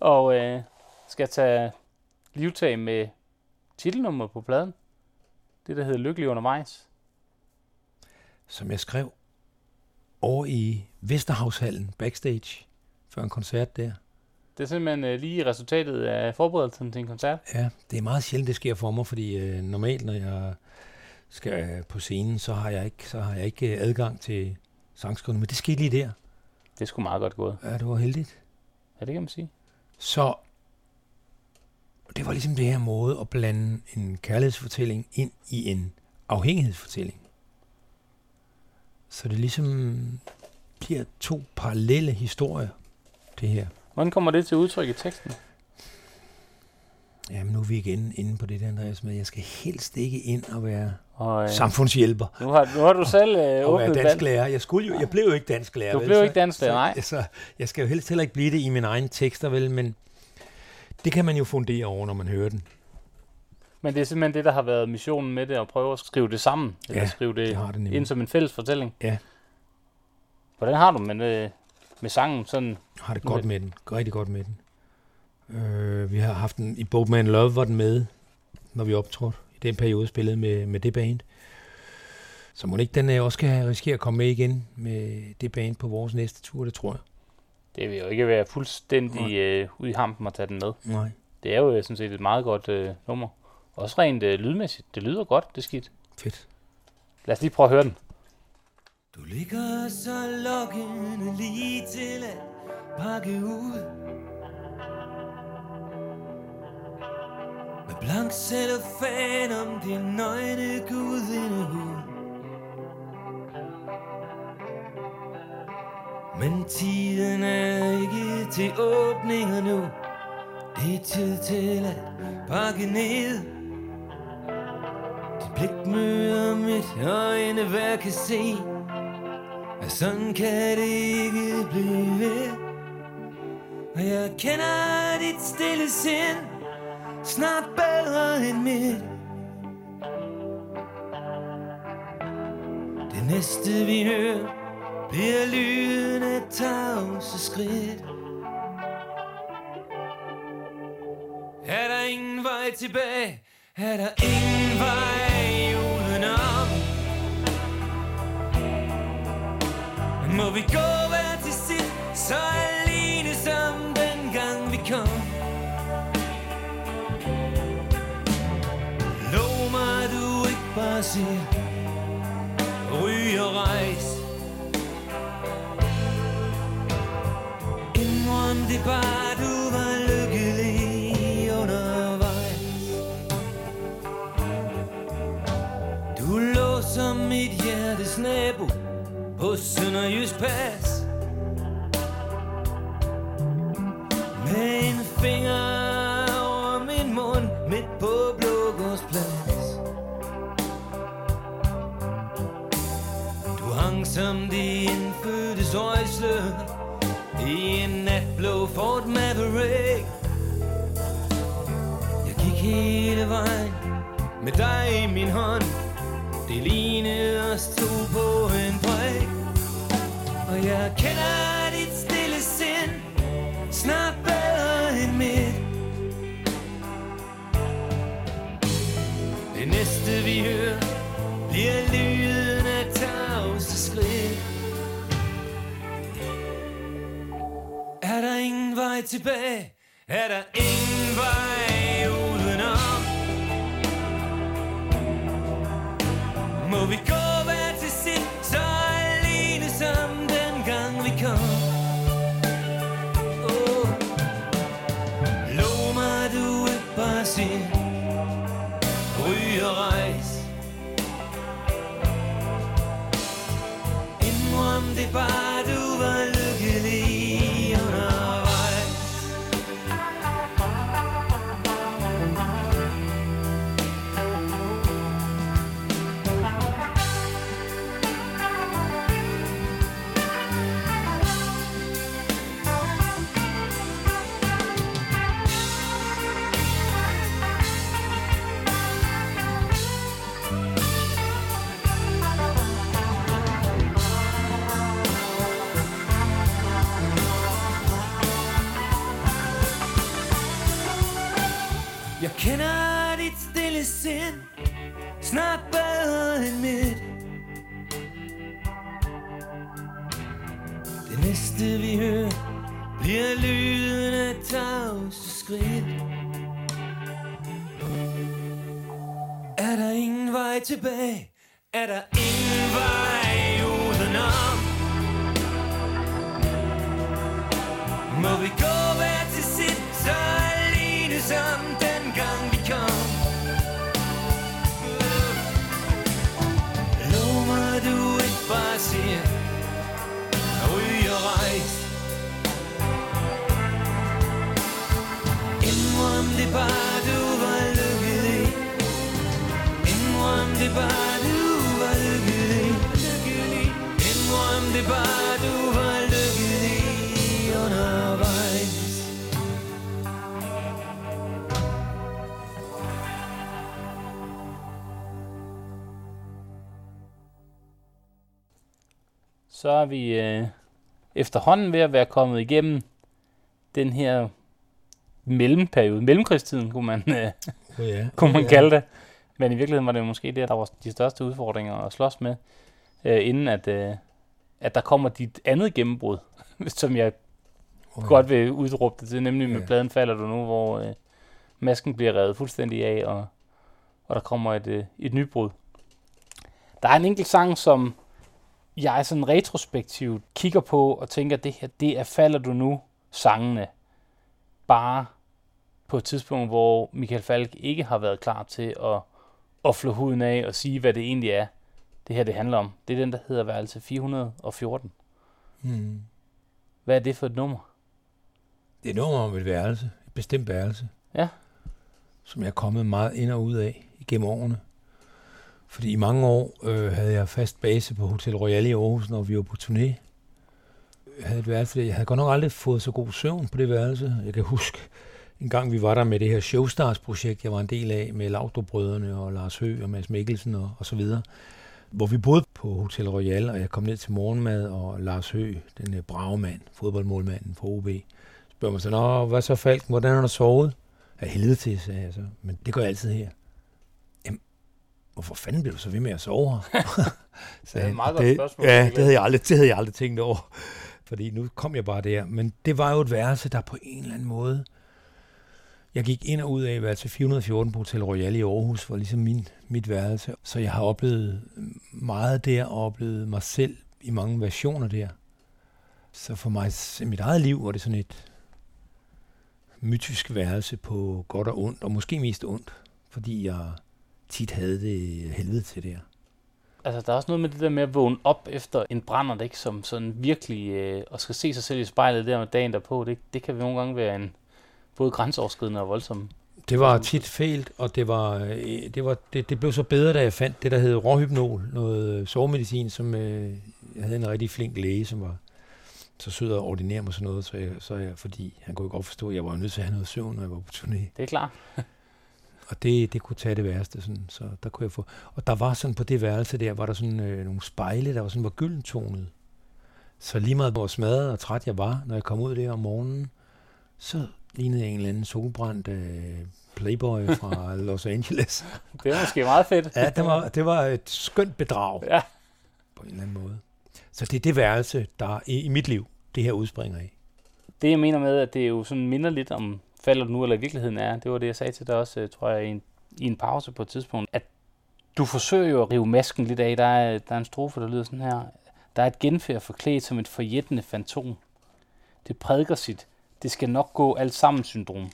Og øh, skal tage livtag med titelnummer på pladen. Det, der hedder Lykkelig undervejs. som jeg skrev over i Vesterhavshallen backstage før en koncert der. Det er simpelthen øh, lige resultatet af forberedelsen til en koncert. Ja, det er meget sjældent, det sker for mig, fordi øh, normalt, når jeg skal på scenen, så har jeg ikke, så har jeg ikke øh, adgang til sangskrivning, men det skete lige der. Det sgu meget godt gået. Ja, det var heldigt. Ja, det kan man sige. Så det var ligesom det her måde at blande en kærlighedsfortælling ind i en afhængighedsfortælling. Så det ligesom bliver to parallelle historier, det her. Hvordan kommer det til udtryk i teksten? Jamen, nu er vi igen inde på det der, Andreas, med, at jeg skal helst ikke ind og være Og, øh, samfundshjælper. nu, har, nu har du selv øh, Og åbnet dansk dan- lærer. Jeg, skulle jo, jeg blev jo ikke dansk lærer. Du vel? blev Så- ikke dansklærer, så- nej. Så jeg skal jo helst heller ikke blive det i mine egne tekster, vel? Men det kan man jo fundere over, når man hører den. Men det er simpelthen det, der har været missionen med det, at prøve at skrive det sammen. Eller Ja, skrive det, det det ind som en fælles fortælling. Ja. Hvordan har du med, øh, med sangen sådan? har det godt med den. Rigtig godt med den. Øh, vi har haft den i Boatman Love, var den med, når vi optrådte. Den periode spillede med, med det band. Så må ikke den øh, også kan risikere at komme med igen med det band på vores næste tur, det tror jeg. Det vil jo ikke være fuldstændig øh, ude i hampen at tage den med. Nej. Det er jo øh, sådan set et meget godt øh, nummer. Også rent øh, lydmæssigt. Det lyder godt, det er skidt. Fedt. Lad os lige prøve at høre den. Du ligger så lokkende lige til at pakke ud Med blank cellofan om din nøgne gudindehud. Men tiden er ikke til åbninger nu Det er tid til at pakke ned. Dit blik møder mit øjne hver kan se. At sådan kan det ikke blive ved. Og jeg kender dit stille sind. Snart bedre end mit Det næste vi hører bliver lyden af tavse skridt Er der ingen vej tilbage? Er der ingen vej udenom? Må vi gå hver til sit, så er du ryg og rejs. Indrøm det bare, du var lykkelig undervejs Du lå som mit hjertes nabo på Sønderjysk Pas som de indfødtes øjslør i en natblå Ford Maverick. Jeg gik hele vejen med dig i min hånd. Det lignede os to på en bræk. Og jeg kender dit stille sind Snart bedre end mit. Det næste vi hører Bliver lyd ingen vej tilbage? Er der ingen vej Lydende tavse skridt Er der ingen vej tilbage? Er der ingen vej udenom? Må vi gå hver til sit, så alene som den gang vi kom Lov mig, du ikke bare siger bare, du var lykkelig Indrøm det bare, du var lykkelig Indrøm det bare, du var lykkelig undervejs. Så er vi øh, efterhånden ved at være kommet igennem den her mellemperiode, mellemkrigstiden, kunne man, øh, Oh, ja. kunne man ja. kalde det. Men i virkeligheden var det måske det, der var de største udfordringer at slås med, øh, inden at, øh, at der kommer dit andet gennembrud, som jeg Oh, ja. godt vil udråbe det til, nemlig med Ja. pladen falder du nu, hvor øh, masken bliver revet fuldstændig af, og, og der kommer et, øh, et nybrud. Der er en enkelt sang, som jeg sådan retrospektivt kigger på og tænker, det her, det er falder du nu sangene bare på et tidspunkt, hvor Michael Falk ikke har været klar til at, at flå huden af og sige, hvad det egentlig er, det her det handler om. Det er den, der hedder værelse 414. Mm. Hvad er det for et nummer? Det er nummer om et værelse, et bestemt værelse. Ja. Som jeg er kommet meget ind og ud af igennem årene. Fordi i mange år øh, havde jeg fast base på Hotel Royal i Aarhus, når vi var på turné. Jeg havde et værelse, jeg havde godt nok aldrig fået så god søvn på det værelse. Jeg kan huske, en gang vi var der med det her Showstars-projekt, jeg var en del af, med Laudrup-brødrene og Lars Høgh og Mads Mikkelsen og, og så videre. Hvor vi boede på Hotel Royal, og jeg kom ned til morgenmad, og Lars Høgh, den øh, brave mand, fodboldmålmanden for OB, spørger mig så, Nå, hvad så Falken, hvordan har du sovet? Af helvede til, sagde jeg så. Men det går jeg altid her. Jamen, hvorfor fanden bliver du så ved med at sove her? det er et meget godt spørgsmål. Ja, det havde, jeg aldrig, det havde jeg aldrig tænkt over. Fordi nu kom jeg bare der. Men det var jo et værelse, der på en eller anden måde... Jeg gik ind og ud af værelse 414 på Hotel Royal i Aarhus, var ligesom min, mit værelse. Så jeg har oplevet meget der, og oplevet mig selv i mange versioner der. Så for mig, i mit eget liv, var det sådan et mytisk værelse på godt og ondt, og måske mest ondt, fordi jeg tit havde det helvede til det her. Altså, der er også noget med det der med at vågne op efter en brænder, ikke? Som sådan virkelig, øh, og skal se sig selv i spejlet der med dagen derpå. Det, det kan nogle gange være en både grænseoverskridende og voldsom. Det var tit fælt, og det, var, øh, det, var, det, det blev så bedre, da jeg fandt det, der hed råhypnol, noget sovemedicin, som øh, jeg havde en rigtig flink læge, som var så sød at ordinere mig sådan noget, så jeg, så jeg, fordi han kunne godt forstå, at jeg var nødt til at have noget søvn, når jeg var på turné. Det er klart. Og det, det kunne tage det værste, sådan, så der kunne jeg få. Og der var sådan på det værelse der, var der sådan øh, nogle spejle, der var sådan var gyldentonet. Så lige meget hvor smadret og træt jeg var, når jeg kom ud der om morgenen, så lignede en eller anden solbrændt øh, playboy fra Los Angeles. Det er måske meget fedt. ja, det var, det var et skønt bedrag. Ja. På en eller anden måde. Så det er det værelse, der i, i mit liv, det her udspringer af. Det jeg mener med, at det jo sådan minder lidt om falder du nu, eller i virkeligheden er, det var det, jeg sagde til dig også, øh, tror jeg, i en, i en pause på et tidspunkt, at du forsøger jo at rive masken lidt af. Der er, der er en strofe, der lyder sådan her. Der er et genfærd forklædt som et forjættende fantom. Det prædiker sit, det skal nok gå alt sammen syndrom.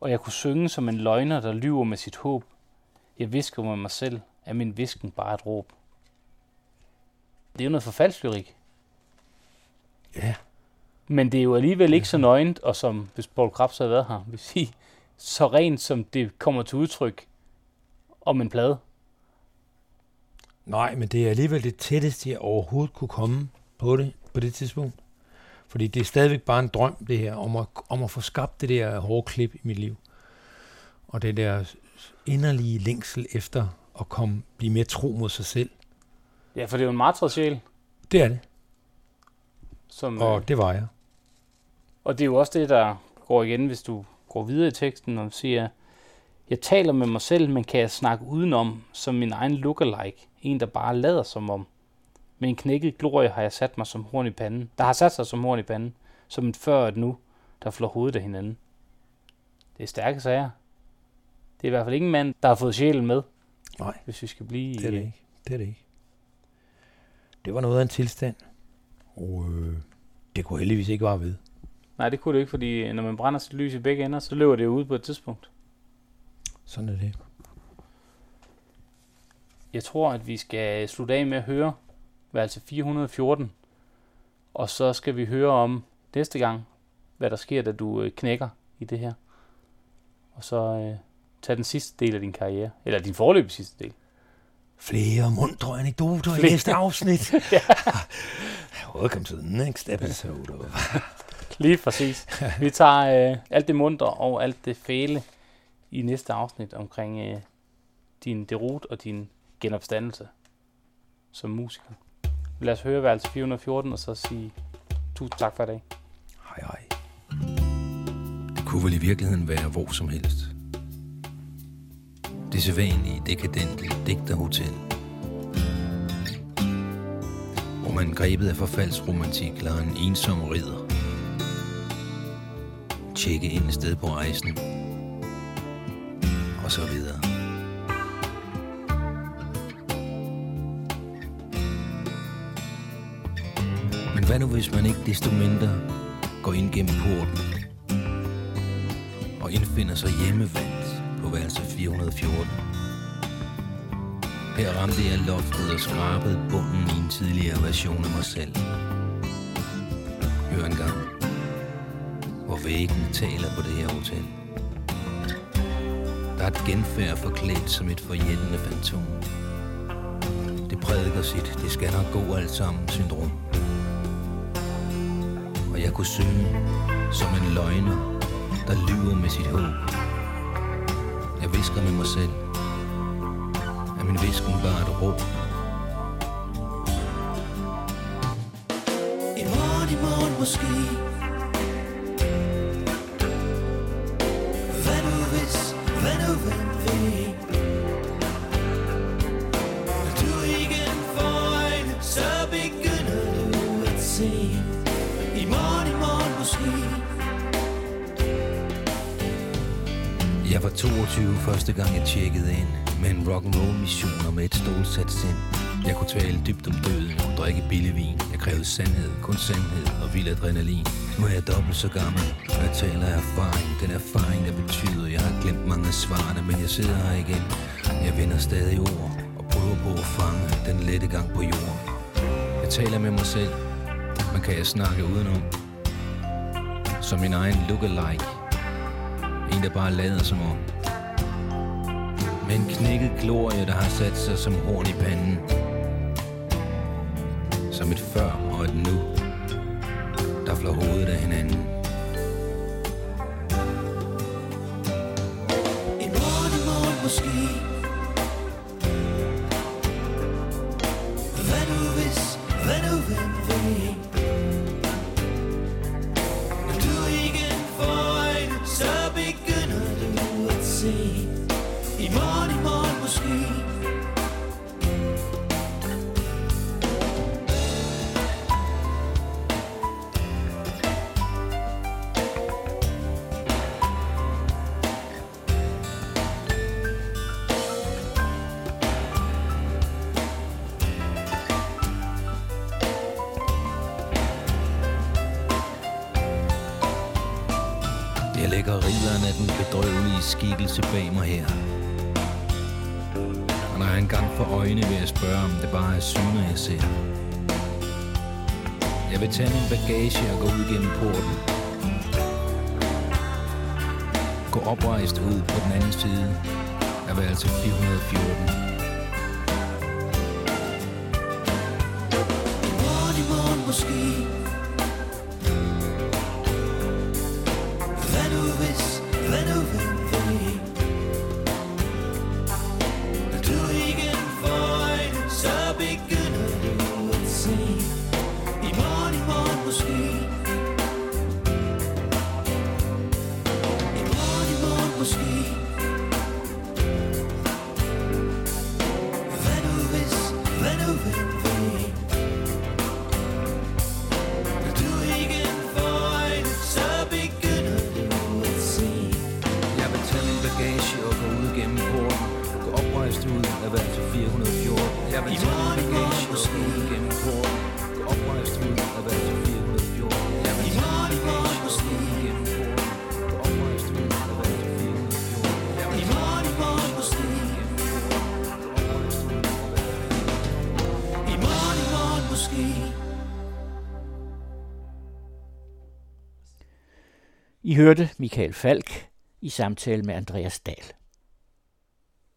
Og jeg kunne synge som en løgner, der lyver med sit håb. Jeg visker med mig selv, er min visken bare et råb. Det er jo noget forfaldslyrik. Ja. Men det er jo alligevel ikke så nøgent, og som hvis Paul Krabs havde været her, vil sige, så rent som det kommer til udtryk om en plade. Nej, men det er alligevel det tætteste, jeg overhovedet kunne komme på det på det tidspunkt. Fordi det er stadigvæk bare en drøm, det her, om at, om at få skabt det der hårde klip i mit liv. Og det der inderlige længsel efter at komme, blive mere tro mod sig selv. Ja, for det er jo en martret sjæl. Det er det. Som, Og øh, det var jeg. og det er jo også det, der går igen, hvis du går videre i teksten og siger, jeg taler med mig selv, men kan jeg snakke udenom som min egen lookalike. En, der bare lader som om. Med en knækket glorie har jeg sat mig som horn i panden. Der har sat sig som horn i panden. Som et før og et nu, der flår hovedet af hinanden. Det er stærke sager. Det er i hvert fald ingen mand, der har fået sjælen med, Nej, hvis vi skal blive det er det ikke. Det er det ikke. Det var noget af en tilstand. Og øh, det kunne heldigvis ikke være ved. Nej, det kunne det ikke, fordi når man brænder sit lys i begge ender, så løber det ud på et tidspunkt. Sådan er det. Jeg tror, at vi skal slutte af med at høre værelse 414. Og så skal vi høre om næste gang, hvad der sker, da du øh, knækker i det her. Og så øh, tage den sidste del af din karriere. Eller din forløb sidste del. Flere mundre anekdoter i Flere. næste afsnit. Welcome to the next episode of... Lige præcis. Vi tager øh, alt det munter og alt det fæle i næste afsnit omkring øh, din derut og din genopstandelse som musiker. Lad os høre værelse 414 og så sige tusind tak for i dag. Hej hej. Det kunne vel i virkeligheden være hvor som helst. Det sædvanlige, dekadente digterhotel. Hvor man grebet af forfaldsromantik lader en ensom ridder tjekke ind et sted på rejsen. Og så videre. Men hvad nu hvis man ikke desto mindre går ind gennem porten og indfinder sig hjemmevandt på værelse 414? Her ramte jeg loftet og skrabede bunden i en tidligere version af mig selv. Hør engang, hvor væggene taler på det her hotel. Der er et genfærd forklædt som et forjættende fantom. Det prædiker sit, det skal nok gå alt sammen syndrom. Kunne synge som en løgner, der lyver med sit håb. Jeg visker med mig selv, at min visken bare er et råb. I morgen, i morgen måske og sind. Jeg kunne tale dybt om døden, kunne drikke billig vin. Jeg krævede sandhed, kun sandhed og vild adrenalin. Nu er jeg dobbelt så gammel, og jeg taler af erfaring. Den erfaring, der betyder, jeg har glemt mange af svarene Men jeg sidder her igen, jeg vinder stadig ord Og prøver på at fange den lette gang på jorden. Jeg taler med mig selv, men kan jeg snakke udenom? Som min egen lookalike. En, der bare lader som om. Med en knækket glorie, der har sat sig som horn i panden. Som et før og et nu, der flår hovedet af hinanden. Hørte Michael Falk i samtale med Andreas Dahl.